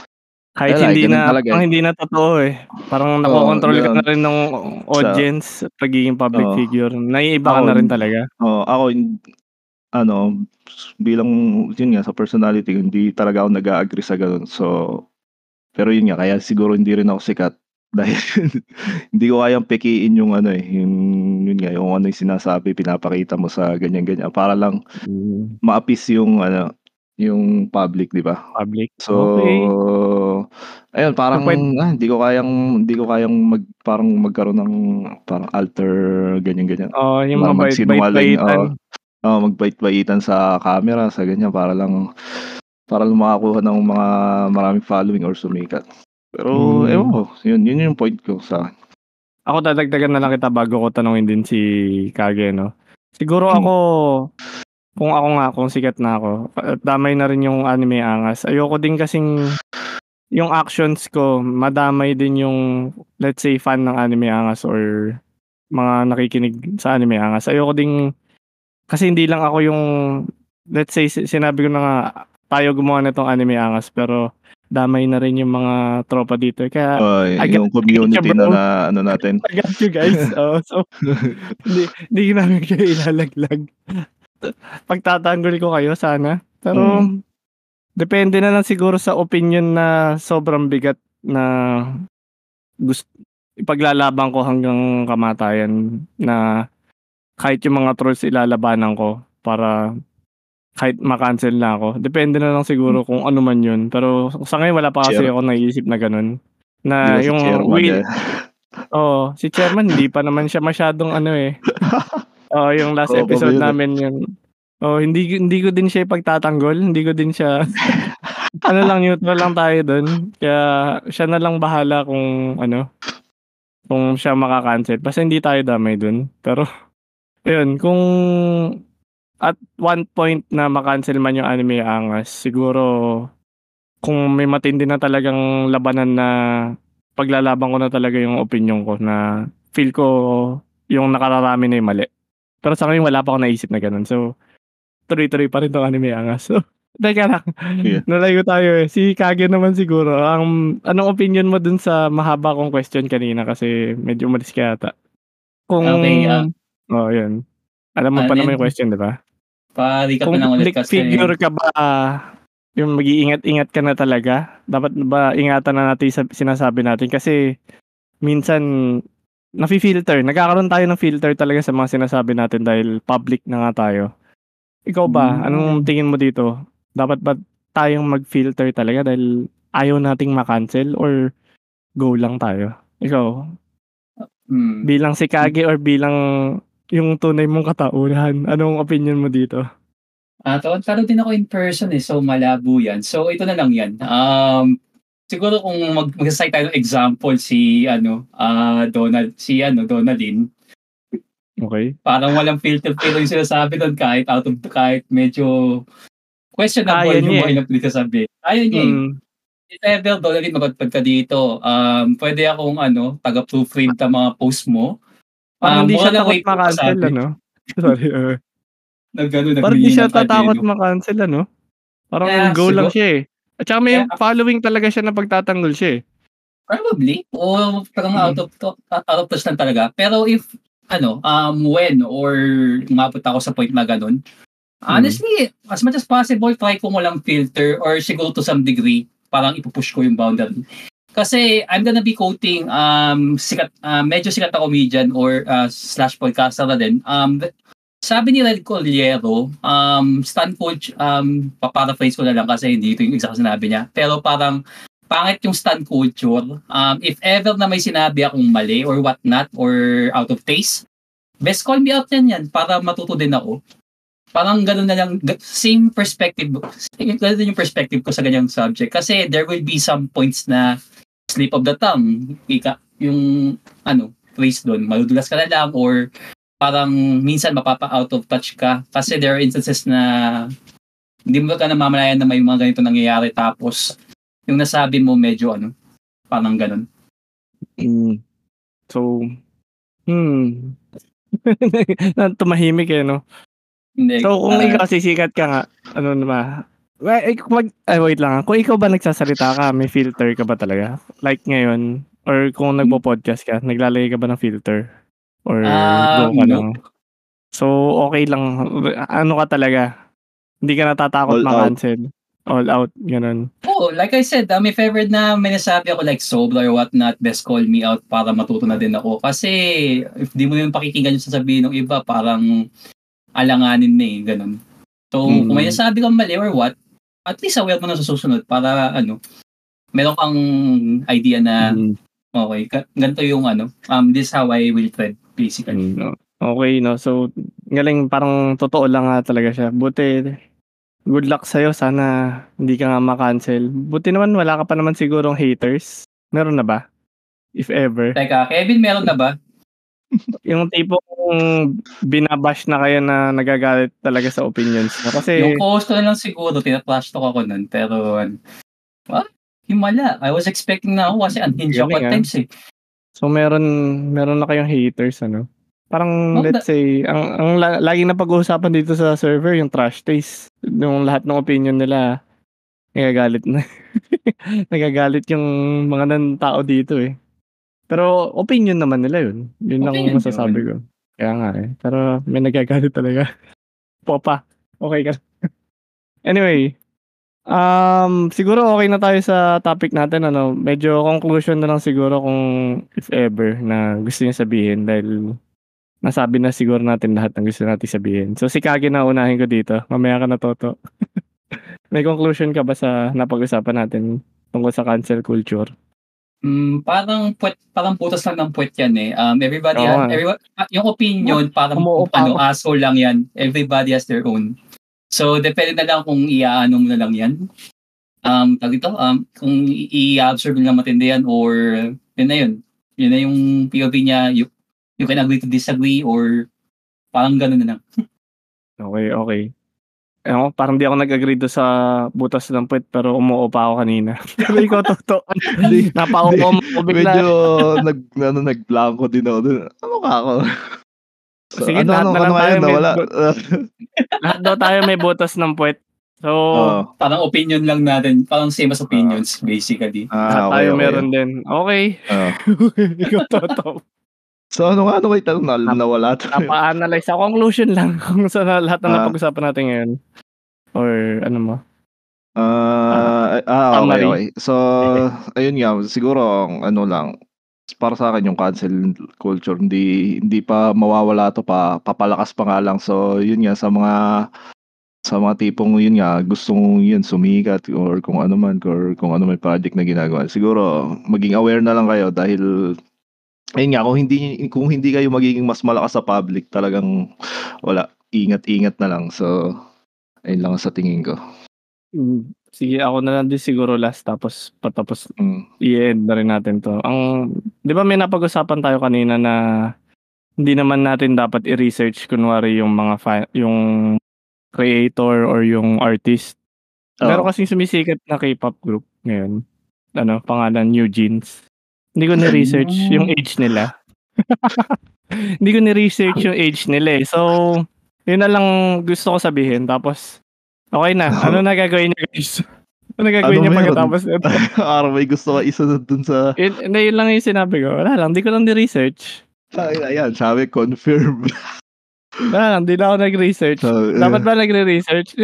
Kahit Kaya hindi ganun na talaga, parang eh. hindi na totoo, eh. Parang nakokontrol ka na rin Sa audience at pagiging public Oo. figure. Naiiba ka na rin talaga. oo, ako ano, bilang yun nga sa personality hindi talaga ako nag-a-agree sa gano'n. So pero yun nga kaya siguro hindi rin ako sikat (laughs) dahil hindi ko kayang pekiin yung ano, eh, yung yun nga, yung ano yung sinasabi, pinapakita mo sa ganyan-ganyan para lang Hmm. ma-appease yung ano, yung public, 'di ba? Public, So okey. ayun So, parang, puwed ah, hindi ko kayang hindi ko kayang mag parang magkaroon ng parang alter ganyan-ganyan. Oo, yung Parang oo. bait-baitan. Oo, magbait-baitan sa camera, sa ganyan para lang para lang makakuha ng mga maraming following or sumikat. Pero ewan Hmm. ko, yun yun yung point ko sa'kin. Ako dadagdagan na lang kita bago ko tanungin din si Kage 'no. Siguro Hmm. ako, kung ako nga, kung sikat na ako, damay na rin yung Anime Angas, ayoko din kasing yung actions ko madamay din yung let's say fan ng Anime Angas or mga nakikinig sa Anime Angas. Ayoko ding kasi hindi lang ako yung let's say si sinabi ko na nga tayo gumawa nitong Anime Angas pero damay na rin yung mga tropa dito kaya got yung community na na ano natin. I got you guys. (laughs) Oo, so hindi hindi namin kayo ilalaglag. Pagtatanggol ko kayo sana. Pero Hmm. depende na lang siguro sa opinion na sobrang bigat na gus ipaglalaban ko hanggang kamatayan na kahit yung mga trolls ilalabanan ko para kahit ma-cancel na ako. Depende na lang Hmm. siguro kung ano man yun. Pero sa ngayon wala pa kasi Chair ako naiisip na gano'n. 'Di Na ba si yung chairman, will eh. (laughs) Oo, si chairman hindi pa naman siya masyadong ano eh. (laughs) Oo, yung last Oo, episode namin yun. Oh, hindi hindi ko din siya ipagtatanggol, hindi ko din siya (laughs) ano lang neutral lang tayo doon. Kaya siya na lang bahala kung ano kung siya makakancel. Basta hindi tayo damay doon. Pero ayun, kung at one point na makancel man yung anime angas, siguro kung may matindi na talagang labanan na paglalaban ko na talaga yung opinion ko na feel ko yung nakararami na yung mali. Pero sa ngayon wala pa ako naisip na ganun. So, tuloy-tuloy pa rin tong anime angas. (laughs) So, teka lang. Yeah. Nalayo tayo eh. Si Kage naman siguro. Ang, anong opinion mo dun sa mahaba kong question kanina kasi medyo umalis ka yata. Kung, Okay, ah. oh, yun. Alam mo pa Ano naman yun? yung question, di ba? Pa-recap Kung na lang ulit kasi figure ka ba, yung mag-iingat-ingat ka na talaga? Dapat ba ingatan na natin sa sinasabi natin? Kasi minsan, nafi-filter. Nagkakaroon tayo ng filter talaga sa mga sinasabi natin dahil public na nga tayo. Ikaw ba? Hmm. Anong tingin mo dito? Dapat ba tayong mag-filter talaga dahil ayaw nating makancel or go lang tayo? Ikaw, Hmm. bilang si Kage or bilang yung tunay mong katauhan, anong opinion mo dito? Ah, tawag taro din ako in person eh, so malabo yan. So ito na lang yan. Um, siguro kung mag mag-cite tayo ng example si ano, ah Donald, si ano, Donaldin, Okay? parang walang filter pero yung sinasabi doon kahit out of kahit medyo questionable Kaya yung mga pinagsasabi. Ayaw niya eh. Mm. If ever, Donaldin, magpagpag ka dito, um, pwede akong ano, taga-proofread ng mga post mo. (laughs) Parang hindi siya lang takot sabi. ano? Sorry. Uh, Na gano'n, parang hindi siya tatakot no? makancel, ano? Parang Yeah, go lang siguro- siya eh. At saka may Yeah. following talaga siya na pagtatanggol siya eh. Probably. O parang Hmm. out of to- out of touch lang talaga. Pero if ano, um when or umabot ako sa point na ganun, Hmm. honestly, as much as possible, try ko mo lang filter or siguro to some degree, parang ipupush ko yung boundary. Kasi I'm gonna be quoting um sikat uh, medyo sikat na comedian or uh, slash podcaster na din. Um sabi ni Red Colliero, um Stan Coach, um paparaphrase ko na lang kasi hindi ito yung exact sinabi niya. Pero parang pangit yung stand culture. Um, if ever na may sinabi akong mali or what not or out of taste, best call me out yan yan para matuto din ako. Parang ganun na lang, same perspective, ganun din yung perspective ko sa ganyang subject. Kasi there will be some points na slip of the tongue, ika, yung ano, phrase doon, maludulas ka na lang or parang minsan mapapa out of touch ka kasi there are instances na hindi mo ka namamalayan na may mga ganito nangyayari tapos yung nasabi mo medyo ano, parang ganun. Mm. So, hmm. (laughs) Tumahimik eh, no? Hindi. So, kung ah, ikaw sisikat ka nga, ano naman, Well, eh, mag, ay, wait lang. Kung ikaw ba nagsasalita ka, may filter ka ba talaga? Like ngayon, or kung nagpo-podcast ka, naglalagay ka ba ng filter? Or go ka no. lang? So, okay lang. Ano ka talaga? Hindi ka natatakot All out. ma-cancel. All out, ganun. oh, like I said, um, if ever na may nasabi ako like sobra or whatnot, best call me out para matuto na din ako. Kasi if di mo din pakikinggan yung sasabihin ng iba, parang alanganin na eh, ganun. So, Mm. kung may nasabi kang mali or what, at least aware mo na sa susunod para ano, meron kang idea na Mm. okay, ka- ganito yung ano, um, this is how I will tread, basically. Mm, no. Okay, no. So, galing parang totoo lang nga talaga siya. Buti, good luck sa'yo. Sana hindi ka nga ma-cancel. Buti naman wala ka pa naman sigurong haters. Meron na ba? If ever. Teka, Kevin, meron na ba? Yung tipong binabash na kayo na nagagalit talaga sa opinions mo. Kasi, Yung post ko na lang siguro, tina-flash talk ako nun. Pero, ano, ah, himala. I was expecting na ako kasi unhinged ako at ah. times eh. so meron, meron na kayong haters, ano? Parang, Oh, let's say, ang, ang la- laging na pag-uusapan dito sa server, yung trash taste. Yung lahat ng opinion nila, nagagalit na. (laughs) nagagalit yung mga nan tao dito eh. Pero opinion naman nila yun. Yun lang Opinion masasabi yun. ko. Kaya nga eh. Pero may nagagalit talaga. (laughs) Popa. Okay ka. (laughs) anyway. Um, siguro okay na tayo sa topic natin. Ano, medyo conclusion na lang siguro kung if ever na gusto niyo sabihin dahil nasabi na siguro natin lahat ng gusto natin sabihin. So si Kage na unahin ko dito. Mamaya ka na Toto. (laughs) May conclusion ka ba sa napag-usapan natin tungkol sa cancel culture? Hmm, parang puwet parang butas lang ng puwet yan, eh. Um, everybody Oo ha nga. everyone ah, yung opinion parang Umuupa ano, asshole lang yan. Everybody has their own. So, depende na lang kung i-aano mo na lang yan. Um, dito, um, kung i-absorb lang matindi yan or yun na yun. Yun na yung POV niya. You, you can agree to disagree or parang gano'n na lang. (laughs) Okay, okay. Ewan ko, parang di ako nag-agree doon sa butas ng puwet pero umuo pa ako kanina. (laughs) Pero ikaw totoo. (laughs) (laughs) Napaupo mo bigla. Medyo nag ano nag-blanco din ako dun. Ano ka ako? So, Sige, ano, lahat ano, na lang ano tayo may nawala. bu- Lahat daw tayo may butas ng puwet. So, Oo. Parang opinion lang natin. Parang same as opinions, basically. lahat ah, okay, tayo okay. meron din. Okay. Oo. ikaw totoo. So ano nga, ano kayo tanong na, nawala to? Napa-analyze ako. Conclusion lang (laughs) kung sa lahat na Ah. napag-usapan natin ngayon. Or ano mo. Ah, ah, okay, okay. So, ayun nga, siguro ang ano lang, para sa akin yung cancel culture, hindi hindi pa mawawala to pa papalakas pa nga lang. So, yun nga sa mga sa mga tipong yun nga gustong yun sumikat or kung ano man or kung ano may project na ginagawa. Siguro maging aware na lang kayo dahil ayun nga kung hindi kung hindi kayo magiging mas malakas sa public, talagang wala ingat-ingat na lang. So, ayun lang sa tingin ko. Mm, Sige, ako na lang din siguro last tapos patapos Mm. i-end na rin natin to. Ang, di ba may napag-usapan tayo kanina na hindi naman natin dapat i-research kunwari yung mga fa- yung creator or yung artist. Meron Oo. kasing sumisikat na K-pop group ngayon. Ano, pangalan New Jeans. Hindi ko ni-research Mm. yung age nila. (laughs) Hindi ko ni-research yung age nila eh. So, yun na lang gusto ko sabihin. Tapos, okay na. Ano (laughs) na gagawin niyo guys? Ano na gagawin Ano meron? pagkatapos nito? (laughs) Araw may gusto ka isunod dun sa Yun, yun, yun lang yung sinabi ko. Wala lang, di ko lang ni-research. Ay, ayan, sabi confirm. Wala lang, di na ako nag-research. So, eh, Dapat ba nagre-research?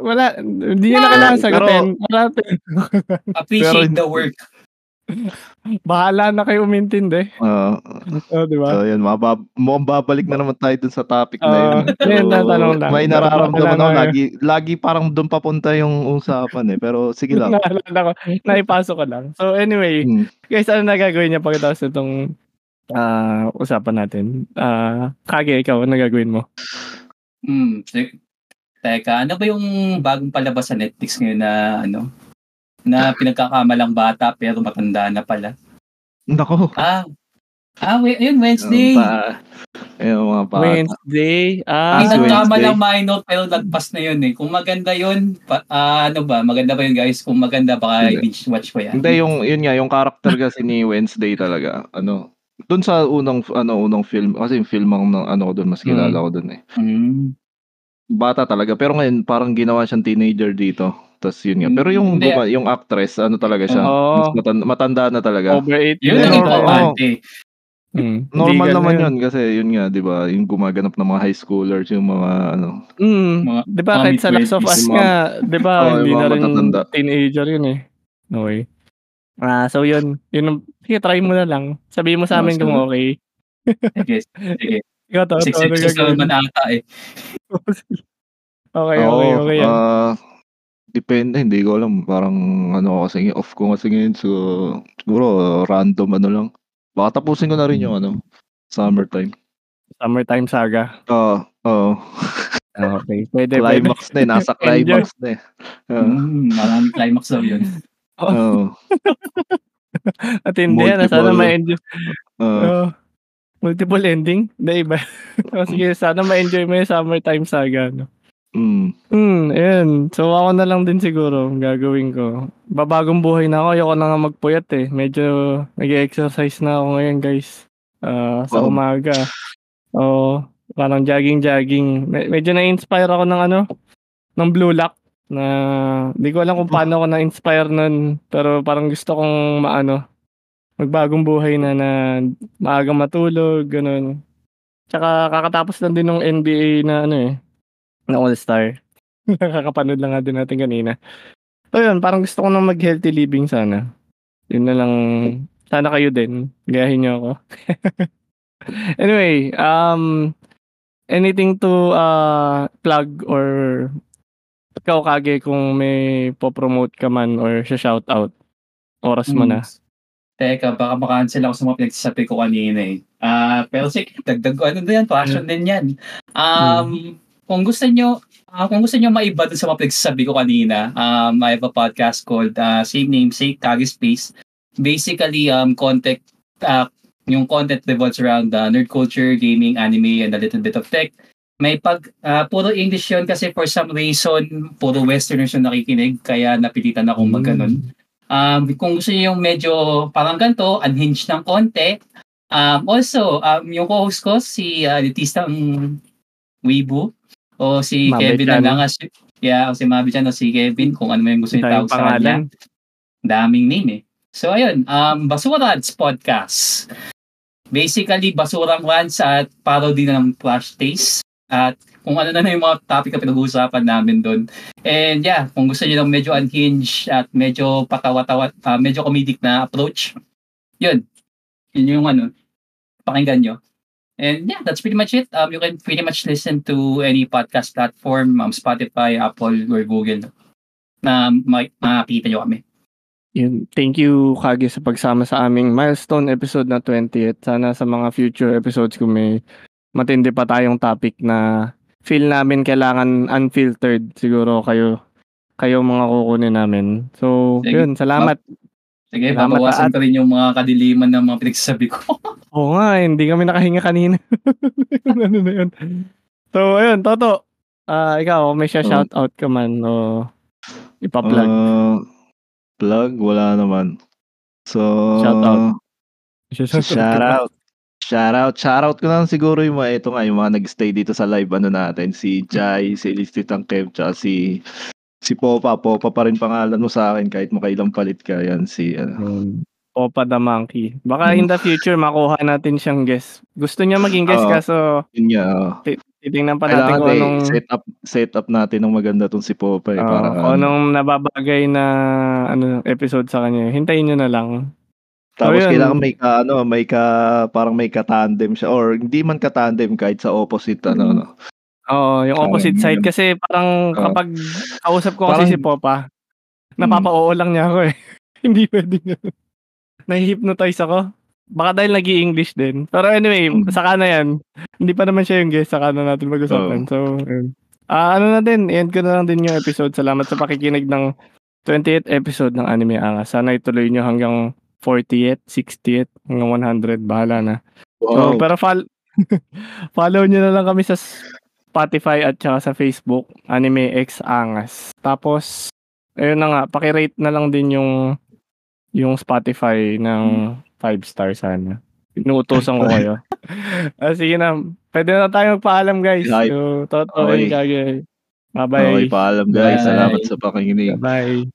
Wala, hindi nyo na kailangan sagutin. Wala, Appreciate Pero- the work. (laughs) bahala na kayo umintindi. ah, Oh, di ba? so, yan, mabab mukhang babalik na naman tayo dun sa topic na Oo, yun. yun, tatanong lang. May nararamdaman ako, na- lagi, lagi parang doon papunta yung usapan eh. Pero sige lang. Naalala ko, naipasok ko lang. So anyway, Hmm. guys, ano na gagawin niya pagkatapos itong ah, usapan natin? Ah, Kage, ikaw, ano gagawin mo? Hmm, te- teka, ano ba yung bagong palabas sa Netflix ngayon na ano? Na pinagkakamalang bata pero matanda na pala. Nako. Ah, ah, wait, yun, Wednesday. Pa- yung mga bata. Wednesday. Ah, Last Pinagkamalang minor pero lagpas na yun eh. Kung maganda yun, pa, ah, ano ba, maganda ba yun guys? Kung maganda baka Hindi. binge watch ko yan. Hindi, yung, yun nga, yung character kasi ni Wednesday talaga. Ano, doon sa unang, ano, unang film, kasi yung film ang, ano ko doon, mas kilala ko doon eh. Hmm. bata talaga pero ngayon parang ginawa siyang teenager dito tapos yun nga pero yung guma- yung actress ano talaga siya matanda, matanda na talaga over 8. Yun ang normal. importante. Mm, normal naman na yun kasi yun nga 'di ba yung gumaganap ng mga high schoolers yung mga ano Mm, Mga- 'di ba kahit sa Last of Us nga, 'di ba (laughs) hindi na rin matatanda. teenager yun eh. Okay. Ah, so yun, yun sige try mo na lang. Sabihin mo sa Oh, amin kung okay. Sige, sige. (laughs) Ikaw to, Six to, ano episodes gagawin? naman ata eh. (laughs) Okay, okay, okay. yan. Depende hindi ko alam parang ano ako kasi off ko kasi ngayon so siguro random ano lang baka tapusin ko na rin yung ano summertime Summertime saga. Oo, oo. Ah, Okay, pwede, (laughs) pwede. climax na eh, nasa climax na eh. Oo. Hmm, maraming climax daw yun. (laughs) Oo. (laughs) At hindi, yan, sana ma-enjoy. Oo. Oh, multiple ending? Hindi, iba. oh, sige, sana ma-enjoy mo yung summertime saga. No? Mm. Hmm, ayun. So ako na lang din siguro gagawin ko. Babagong buhay na ako. Ayoko na nga magpuyat eh. Medyo nag-exercise na ako ngayon guys. Ah, sa Wow. umaga. Oo. parang jogging-jogging. Me- medyo na-inspire ako ng ano, ng Blue Lock na hindi ko alam kung paano ako na-inspire nun. Pero parang gusto kong maano, magbagong buhay na na maaga matulog, ganun. Tsaka kakatapos lang din ng NBA na ano eh, na All-Star. (laughs) Nakakapanood lang nga din natin kanina. So yun, parang gusto ko nang mag-healthy living sana. Yun na lang, sana kayo din. Gayahin niyo ako. (laughs) anyway, um, anything to uh, plug or ikaw kage kung may po-promote ka man or siya shout out. Oras mo na. Teka, baka makancel ako sa mga pinagsasabi ko kanina eh. Ah, pero sige, dagdag ko ano din yan, passion din yan. Um, kung gusto nyo, ah, kung gusto nyo maiba dun sa mga pinagsasabi ko kanina, um, I have a podcast called uh, same name, same tag space. Basically, um, content, uh, yung content revolves around uh, nerd culture, gaming, anime, and a little bit of tech. May pag, ah, puro English yun kasi for some reason, puro Westerners yung nakikinig, kaya napilitan akong mag ganun. Um, kung gusto niyo yung medyo parang ganito, unhinged ng konti. Um, also, um, yung co-host ko, si uh, Letistang Weibo, o si Mabe Kevin Chan. na lang, as- yeah, o si Mabi Chan, o si Kevin, kung ano mo yung gusto niyo tawag sa kanya. Daming name eh. So ayun, um, Basurads Podcast. Basically, basurang rants at parody na ng Flash Taste. At kung ano na na yung mga topic na pinag-uusapan namin doon. And yeah, kung gusto niyo lang medyo unhinged at medyo patawa-tawa, ah, medyo comedic na approach, yun. Yun yung ano, pakinggan nyo. And yeah, that's pretty much it. Um, you can pretty much listen to any podcast platform, um, Spotify, Apple, or Google na ma- makikita nyo kami. Yun. Thank you, Kage, sa pagsama sa aming milestone episode na 20th. Sana sa mga future episodes kung may matindi pa tayong topic na feel namin kailangan unfiltered. Siguro kayo kayo mga kukunin namin. So, Sige. yun. Salamat. Sige, babawasan ko rin yung mga kadiliman ng mga pinagsasabi ko. (laughs) Oo nga, eh, hindi kami nakahinga kanina. (laughs) ano na yun. So, ayun, Toto. Ah, ikaw, may siya shout out ka man o ipa-plug. Ah, plug? Wala naman. So, Shout out. Shout out. Shout out. Shout out ko na siguro yung mga, ito nga, yung mga nag-stay dito sa live ano natin. Si Jai, si Elistitang Kev, tsaka si si Popa. Popa pa rin pangalan mo sa akin kahit makailang palit ka. Yan si, ano. Um, Opa the Monkey. Baka in the future makuha natin siyang guest. Gusto niya maging guest Oo. kaso Yun nga, oh. titingnan pa natin kung eh, anong, set up set up natin ng maganda tong si Popa eh. Oo, para, kung anong nababagay na ano episode sa kanya. Hintayin niyo na lang. Tapos yun. kailangan may ka ano, may ka parang may ka-tandem siya or hindi man ka-tandem kahit sa opposite ano no. Oo, yung opposite side kasi parang kapag kausap ko kasi Parang- si Popa, napapa-oo lang niya ako eh. (laughs) Hindi pwede nga. Nahihypnotize ako. Baka dahil nag english din. Pero anyway, Mm. saka na yan. Hindi pa naman siya yung guest, saka na natin mag-usapan. So, yun. Ah, ano na din, end ko na lang din yung episode. Salamat sa pakikinig ng 28th episode ng Anime Angas. Sana ituloy nyo hanggang 40th, 60th, hanggang 100. Bahala na. So, Wow. pero fol- (laughs) follow nyo na lang kami sa Spotify at saka sa Facebook, Anime X Angas. Tapos, ayun na nga, pakirate na lang din yung yung Spotify ng 5 star sana. Inuutosan ko kayo. (laughs) ah, sige na. Pwede na tayo magpaalam guys. Hype. So, Toto, Okay. okay. Kage. Okay, Bye-bye. paalam guys. Bye. Salamat sa pakikinig. Bye.